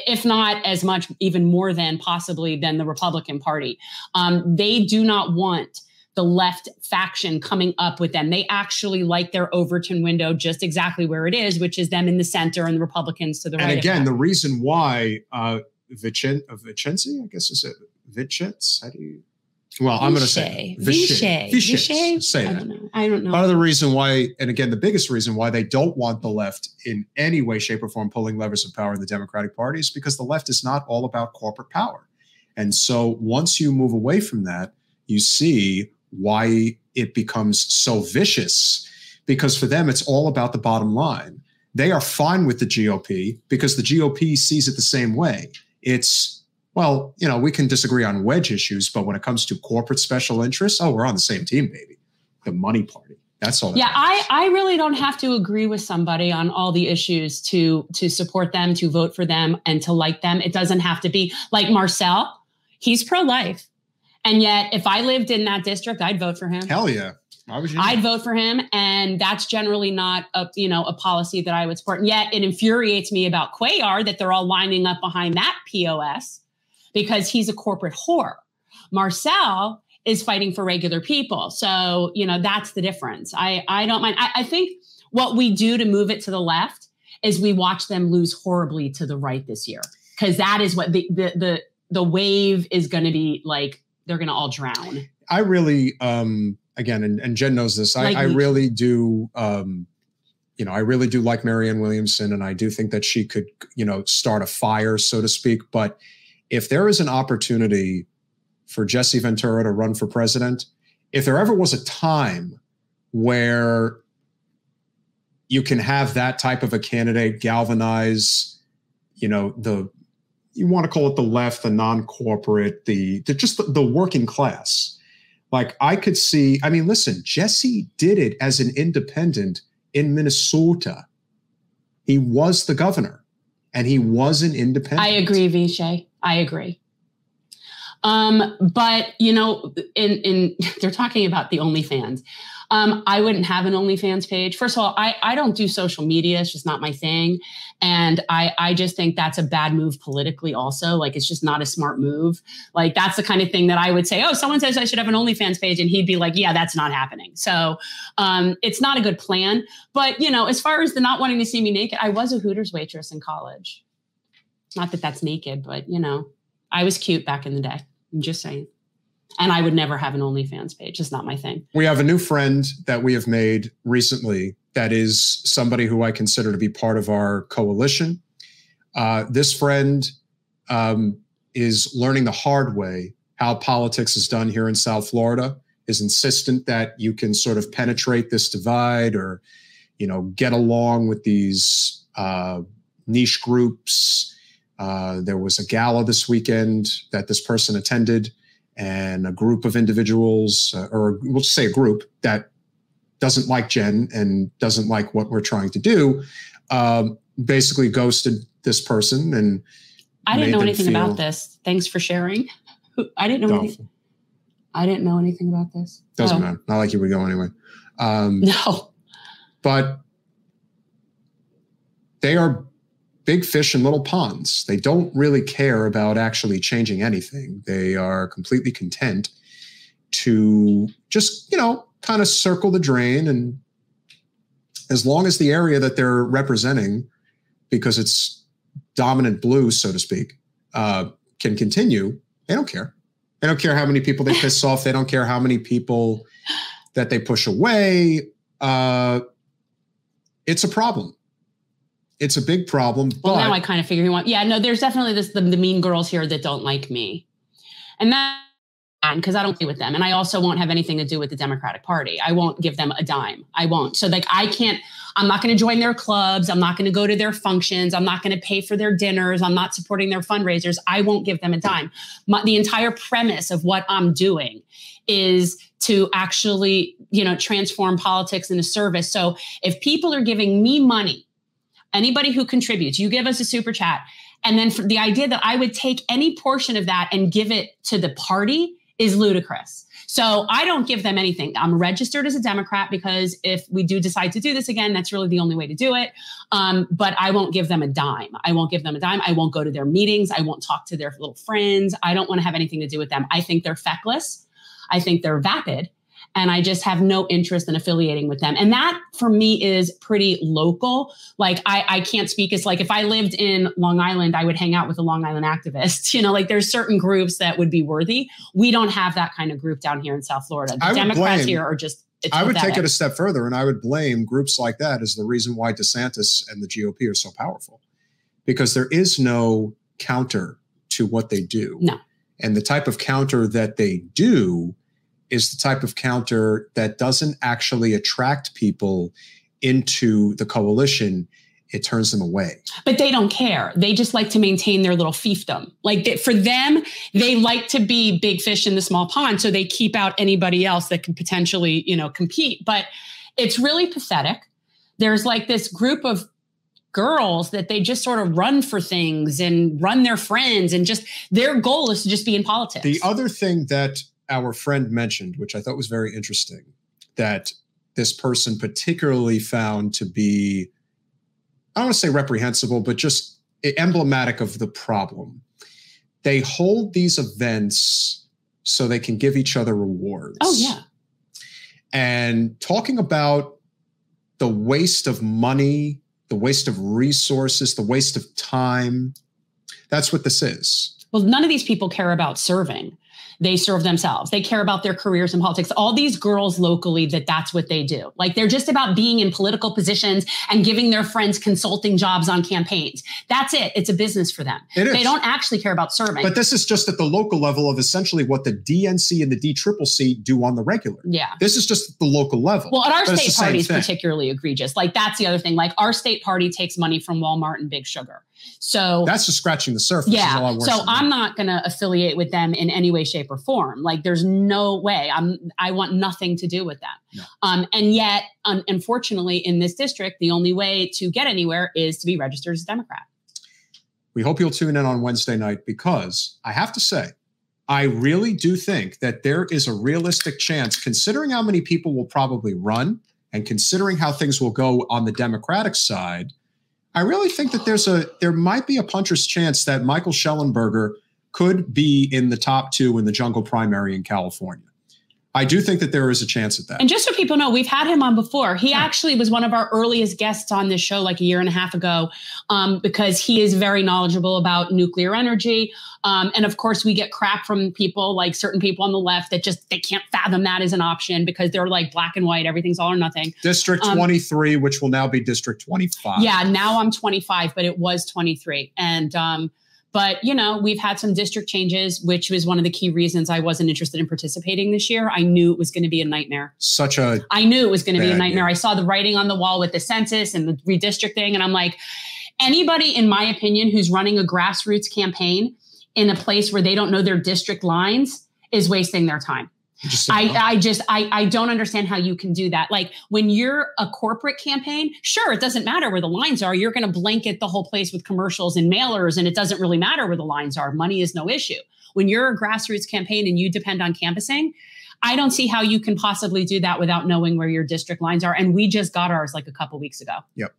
if not as much, even more than possibly than the Republican Party. Um, they do not want the left faction coming up with them. They actually like their Overton window just exactly where it is, which is them in the center and the Republicans to the right. and again, the reason why uh Vicen, uh, Vicenzi, I guess is it Vicens? How do you well, I'm gonna say Vichy. Vichy. Vichy. Say I don't know. I don't know. Part of the reason why, and again, the biggest reason why they don't want the left in any way, shape, or form pulling levers of power in the Democratic Party is because the left is not all about corporate power. And so once you move away from that, you see why it becomes so vicious because for them, it's all about the bottom line. They are fine with the GOP because the GOP sees it the same way. It's, well, you know, we can disagree on wedge issues, but when it comes to corporate special interests, oh, we're on the same team, baby. The money party. That's all. that yeah matters. i i really don't have to agree with somebody on all the issues to to support them to vote for them and to like them it doesn't have to be like marcel he's pro-life and yet if i lived in that district i'd vote for him Hell yeah. I'd vote for him, and that's generally not a you know a policy that I would support. And yet, it infuriates me about Cuellar that they're all lining up behind that POS because he's a corporate whore. Marcel is fighting for regular people, so you know that's the difference. I I don't mind. I, I think what we do to move it to the left is we watch them lose horribly to the right this year because that is what the the the the wave is going to be like. They're going to all drown. I really, um, again, and, and Jen knows this. I, Like I really do. Um, you know, I really do like Marianne Williamson, and I do think that she could, you know, start a fire, so to speak. But if there is an opportunity for Jesse Ventura to run for president, if there ever was a time where you can have that type of a candidate galvanize, you know, the you want to call it the left, the non-corporate, the, the just the, the working class. Like I could see, I mean, listen, Jesse did it as an independent in Minnesota. He was the governor and he was an independent. I agree, Vishay. I agree. Um, but you know, in in they're talking about the OnlyFans. Um, I wouldn't have an OnlyFans page. First of all, I I don't do social media; it's just not my thing, and I I just think that's a bad move politically. Also, like it's just not a smart move. Like that's the kind of thing that I would say. Oh, someone says I should have an OnlyFans page, and he'd be like, Yeah, that's not happening. So um, it's not a good plan. But you know, as far as the not wanting to see me naked, I was a Hooters waitress in college. Not that that's naked, but you know, I was cute back in the day. I'm just saying. And I would never have an OnlyFans page. It's not my thing. we have a new friend that we have made recently that is somebody who I consider to be part of our coalition. Uh, this friend um, is learning the hard way how politics is done here in South Florida. Is insistent that you can sort of penetrate this divide or, you know, get along with these uh, niche groups. Uh, there was a gala this weekend that this person attended and a group of individuals, uh, or we'll just say a group that doesn't like Jen and doesn't like what we're trying to do, um, basically ghosted this person and I didn't know anything feel about this. Thanks for sharing. I didn't know anything. I didn't know anything about this. Doesn't Oh, matter. Not like you would go anyway. Um, No. but they are big fish in little ponds. They don't really care about actually changing anything. They are completely content to just, you know, kind of circle the drain. And as long as the area that they're representing, because it's dominant blue, so to speak, uh, can continue, they don't care. They don't care how many people they piss off. They don't care how many people that they push away. Uh, it's a problem. It's a big problem. Well, but now I kind of figure he want. Yeah, no, there's definitely this the, the mean girls here that don't like me, and that because I don't play with them, and I also won't have anything to do with the Democratic Party. I won't give them a dime. I won't. So like I can't. I'm not going to join their clubs. I'm not going to go to their functions. I'm not going to pay for their dinners. I'm not supporting their fundraisers. I won't give them a dime. My, the entire premise of what I'm doing is to actually, you know, transform politics into service. So if people are giving me money, anybody who contributes, you give us a super chat. And then the idea that I would take any portion of that and give it to the party is ludicrous. So I don't give them anything. I'm registered as a Democrat because if we do decide to do this again, that's really the only way to do it. Um, but I won't give them a dime. I won't give them a dime. I won't go to their meetings. I won't talk to their little friends. I don't want to have anything to do with them. I think they're feckless. I think they're vapid and I just have no interest in affiliating with them. And that for me is pretty local. Like I, I can't speak. as like if I lived in Long Island, I would hang out with a Long Island activist. You know, like there's certain groups that would be worthy. We don't have that kind of group down here in South Florida. The Democrats blame- here are just. it's I would take it a step further and I would blame groups like that as the reason why DeSantis and the GOP are so powerful. Because there is no counter to what they do. No. And the type of counter that they do is the type of counter that doesn't actually attract people into the coalition. It turns them away. but they don't care. They just like to maintain their little fiefdom. Like for them, they like to be big fish in the small pond, so they keep out anybody else that could potentially, you know, compete. But it's really pathetic. There's like this group of girls that they just sort of run for things and run their friends and just their goal is to just be in politics. The other thing that our friend mentioned, which I thought was very interesting, that this person particularly found to be, I don't want to say reprehensible, but just emblematic of the problem. They hold these events so they can give each other rewards. oh yeah. And talking about the waste of money, the waste of resources, the waste of time, that's what this is. Well, none of these people care about serving. They serve themselves. They care about their careers in politics. All these girls locally that that's what they do. Like they're just about being in political positions and giving their friends consulting jobs on campaigns. That's it. It's a business for them. It is. They don't actually care about serving. But this is just at the local level of essentially what the DNC and the DCCC do on the regular. yeah. This is just at the local level. Well, and our But state party is particularly egregious. Like that's the other thing. Like our state party takes money from Walmart and Big Sugar. So That's just scratching the surface. Yeah. So I'm not going to affiliate with them in any way, shape, or form. Like there's no way. I'm. I want nothing to do with them. No. Um, and yet, un- unfortunately, in this district, the only way to get anywhere is to be registered as a Democrat. We hope you'll tune in on Wednesday night because I have to say, I really do think that there is a realistic chance, considering how many people will probably run and considering how things will go on the Democratic side. I really think that there's a there might be a puncher's chance that Michael Shellenberger could be in the top two in the jungle primary in California. I do think that there is a chance at that. And just so people know, we've had him on before. He actually was one of our earliest guests on this show like a year and a half ago um, because he is very knowledgeable about nuclear energy. Um, and of course, we get crap from people like certain people on the left that just they can't fathom that as an option because they're like black and white, everything's all or nothing. District Um, 23, which will now be District 25. Yeah, now I'm 25, but it was 23. And um, but you know, we've had some district changes, which was one of the key reasons I wasn't interested in participating this year. I knew it was going to be a nightmare. Such a I knew it was going to be a nightmare. year. I saw the writing on the wall with the census and the redistricting, and I'm like, anybody, in my opinion, who's running a grassroots campaign in a place where they don't know their district lines is wasting their time. I, I just I, I don't understand how you can do that. Like when you're a corporate campaign, sure, it doesn't matter where the lines are. You're going to blanket the whole place with commercials and mailers, and it doesn't really matter where the lines are. Money is no issue. When you're a grassroots campaign and you depend on canvassing, I don't see how you can possibly do that without knowing where your district lines are. And we just got ours like a couple weeks ago. Yep.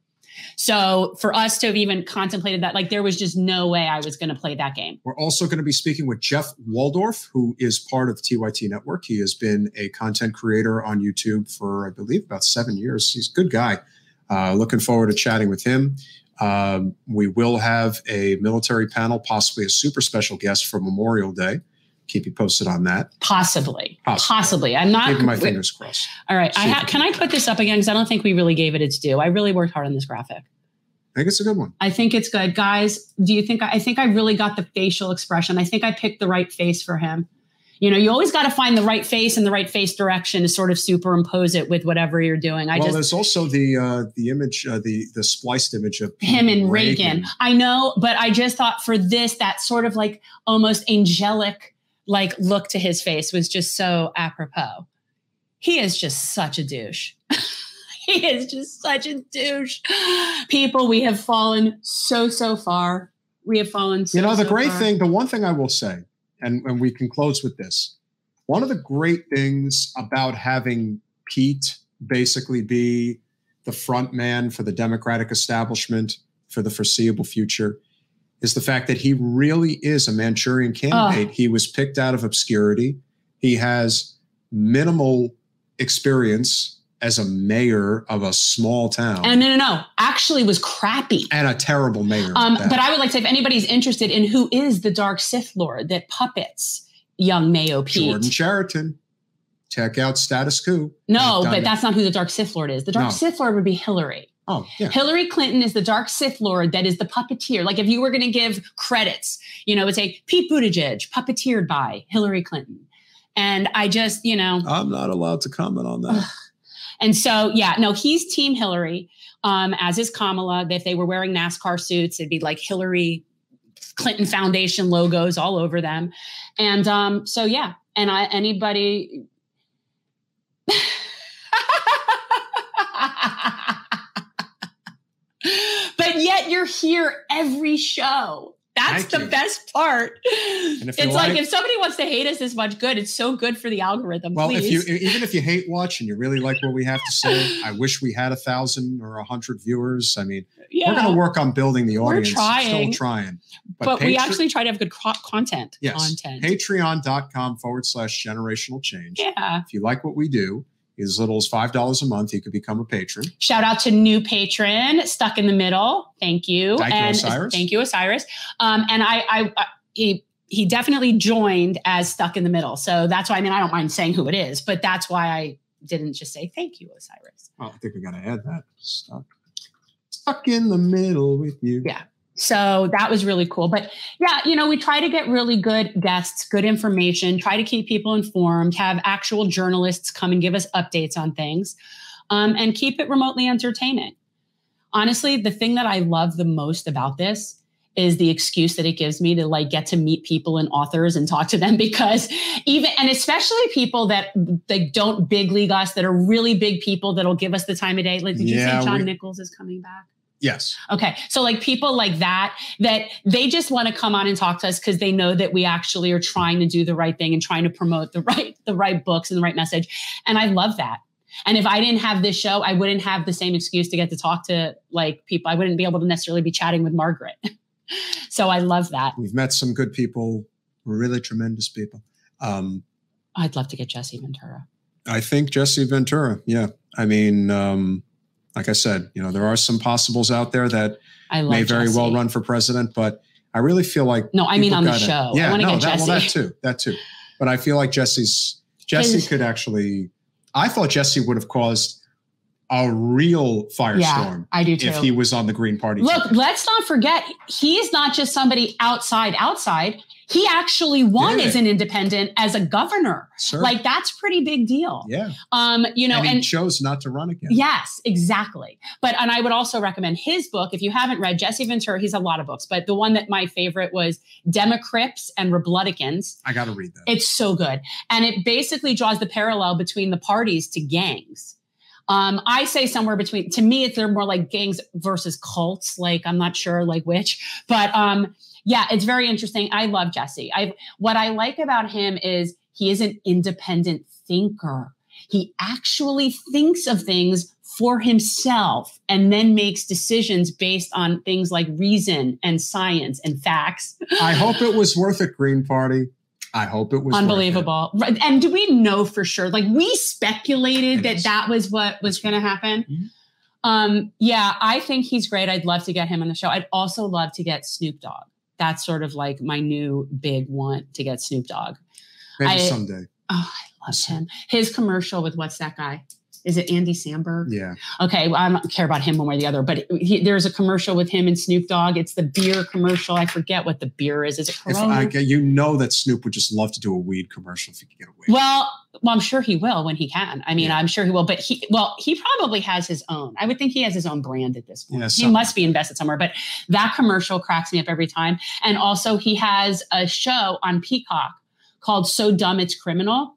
So for us to have even contemplated that, like there was just no way I was going to play that game. We're also going to be speaking with Jeff Waldorf, who is part of TYT Network. He has been a content creator on YouTube for, I believe, about seven years. He's a good guy. Uh, looking forward to chatting with him. Um, we will have a military panel, possibly a super special guest for Memorial Day. Keep you posted on that. Possibly, Possibly. possibly. I'm not. Keeping my fingers crossed. All right. I See ha- can I put this up again because I don't think we really gave it its due. I really worked hard on this graphic. I think it's a good one. I think it's good, guys. Do you think? I think I really got the facial expression. I think I picked the right face for him. You know, you always got to find the right face and the right face direction to sort of superimpose it with whatever you're doing. I well, just there's also the uh, the image, uh, the the spliced image of him and Reagan. I know, but I just thought for this, that sort of like almost angelic like look to his face was just so apropos. He is just such a douche. he is just such a douche. People, we have fallen so so far. We have fallen. So, you know, the so great far. thing, the one thing I will say, and, and we can close with this. One of the great things about having Pete basically be the front man for the Democratic establishment for the foreseeable future is the fact that he really is a Manchurian candidate. He was picked out of obscurity. He has minimal experience as a mayor of a small town And no, no, no. Actually, was crappy. and a terrible mayor. Um, but I would like to say, if anybody's interested in who is the Dark Sith Lord that puppets young Mayo Pete. Jordan Chariton, check out Status Coup. no, but it. that's not who the Dark Sith Lord is. The Dark No. Sith Lord would be Hillary. Oh, yeah. Hillary Clinton is the Dark Sith Lord that is the puppeteer. Like if you were going to give credits, you know, it's a Pete Buttigieg, puppeteered by Hillary Clinton. And I just, you know, I'm not allowed to comment on that. and so, yeah, no, he's Team Hillary, um, as is Kamala. If they were wearing NASCAR suits, it'd be like Hillary Clinton Foundation logos all over them. And um, so, yeah, and I anybody. but yet you're here every show. That's Thank the you. best part. if It's like, if somebody wants to hate us this much, good. It's so good for the algorithm. Well, please. if you even if you hate watch and you really like what we have to say, I wish we had a thousand or a hundred viewers. I mean, yeah. we're going to work on building the audience. We're trying. Still trying. but, we Patre- actually try to have good co- content. yes, Content. patreon.com forward slash generational change. yeah. If you like what we do, as little as $5 a month, you could become a patron. Shout out to new patron, stuck in the middle. Thank you. Thank you, and Osiris. Thank you, Osiris. Um, and I, I, I, he, he definitely joined as stuck in the middle. So that's why I mean I don't mind saying who it is, but that's why I didn't just say thank you, Osiris. Oh, I think we got to add that. Stuck. Stuck in the middle with you. Yeah. So that was really cool. But yeah, you know, we try to get really good guests, good information, try to keep people informed, have actual journalists come and give us updates on things, um, and keep it remotely entertaining. Honestly, the thing that I love the most about this is the excuse that it gives me to like get to meet people and authors and talk to them because even and especially people that they don't big league us that are really big people that'll give us the time of day. Like, did you Yeah, say John we- Nichols is coming back? Yes. Okay. So like people like that, that they just want to come on and talk to us because they know that we actually are trying to do the right thing and trying to promote the right, the right books and the right message. And I love that. And if I didn't have this show, I wouldn't have the same excuse to get to talk to like people. I wouldn't be able to necessarily be chatting with Margaret. so I love that. We've met some good people, really tremendous people. Um, I'd love to get Jesse Ventura. I think Jesse Ventura. Yeah. I mean, um, like I said, you know, there are some possibles out there that I may very well run for president, but I really feel like No, I mean on the gotta- show. Yeah, I want to no, get that, Jesse. well, that too, that too. But I feel like Jesse's Jesse could actually. I thought Jesse would have caused a real yeah, firestorm I do too. if he was on the Green Party. Look, ticket. let's not forget, he's not just somebody outside, outside. He actually won Yeah. as an independent as a governor. Sir, Like that's pretty big deal. yeah, Um, you know, and and chose not to run again. yes, exactly. But and I would also recommend his book if you haven't read Jesse Ventura. He's a lot of books, but the one that my favorite was Democrips and Republicans. I got to read that. It's so good. And it basically draws the parallel between the parties to gangs. Um, I say somewhere between, to me, it's they're more like gangs versus cults. Like, I'm not sure like which, but um, yeah, it's very interesting. I love Jesse. I what I like about him is he is an independent thinker. He actually thinks of things for himself and then makes decisions based on things like reason and science and facts. I hope it was worth it, Green Party. I hope it was worth it. Unbelievable. And do we know for sure? Like we speculated that that was what was going to happen. Mhm. Um, yeah, I think he's great. I'd love to get him on the show. I'd also love to get Snoop Dogg. That's sort of like my new big want to get Snoop Dogg. Maybe I- someday. Oh, I love him. His commercial with what's that guy? Is it Andy Samberg? Yeah. Okay, well, I don't care about him one way or the other, but he, there's a commercial with him and Snoop Dogg. It's the beer commercial. I forget what the beer is. Is it If Corona? I, you know that Snoop would just love to do a weed commercial if he could get away. well, well, I'm sure he will when he can. I mean, Yeah. I'm sure he will. But he, well, he probably has his own. I would think he has his own brand at this point. Yeah, he must be invested somewhere. But that commercial cracks me up every time. And also, he has a show on Peacock called "So Dumb It's Criminal."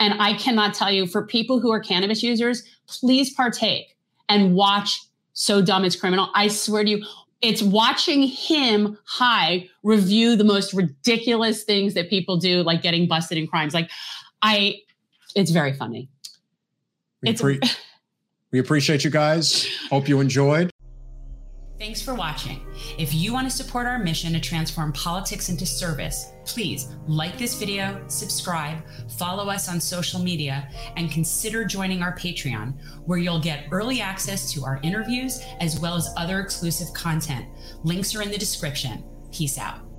And I cannot tell you, for people who are cannabis users, please partake and watch So Dumb It's Criminal. I swear to you, it's watching him high review the most ridiculous things that people do, like getting busted in crimes. Like, I, it's very funny. we, it's- appre- we appreciate you guys. Hope you enjoyed. Thanks for watching. If you want to support our mission to transform politics into service, please like this video, subscribe, follow us on social media, and consider joining our Patreon, where you'll get early access to our interviews as well as other exclusive content. Links are in the description. Peace out.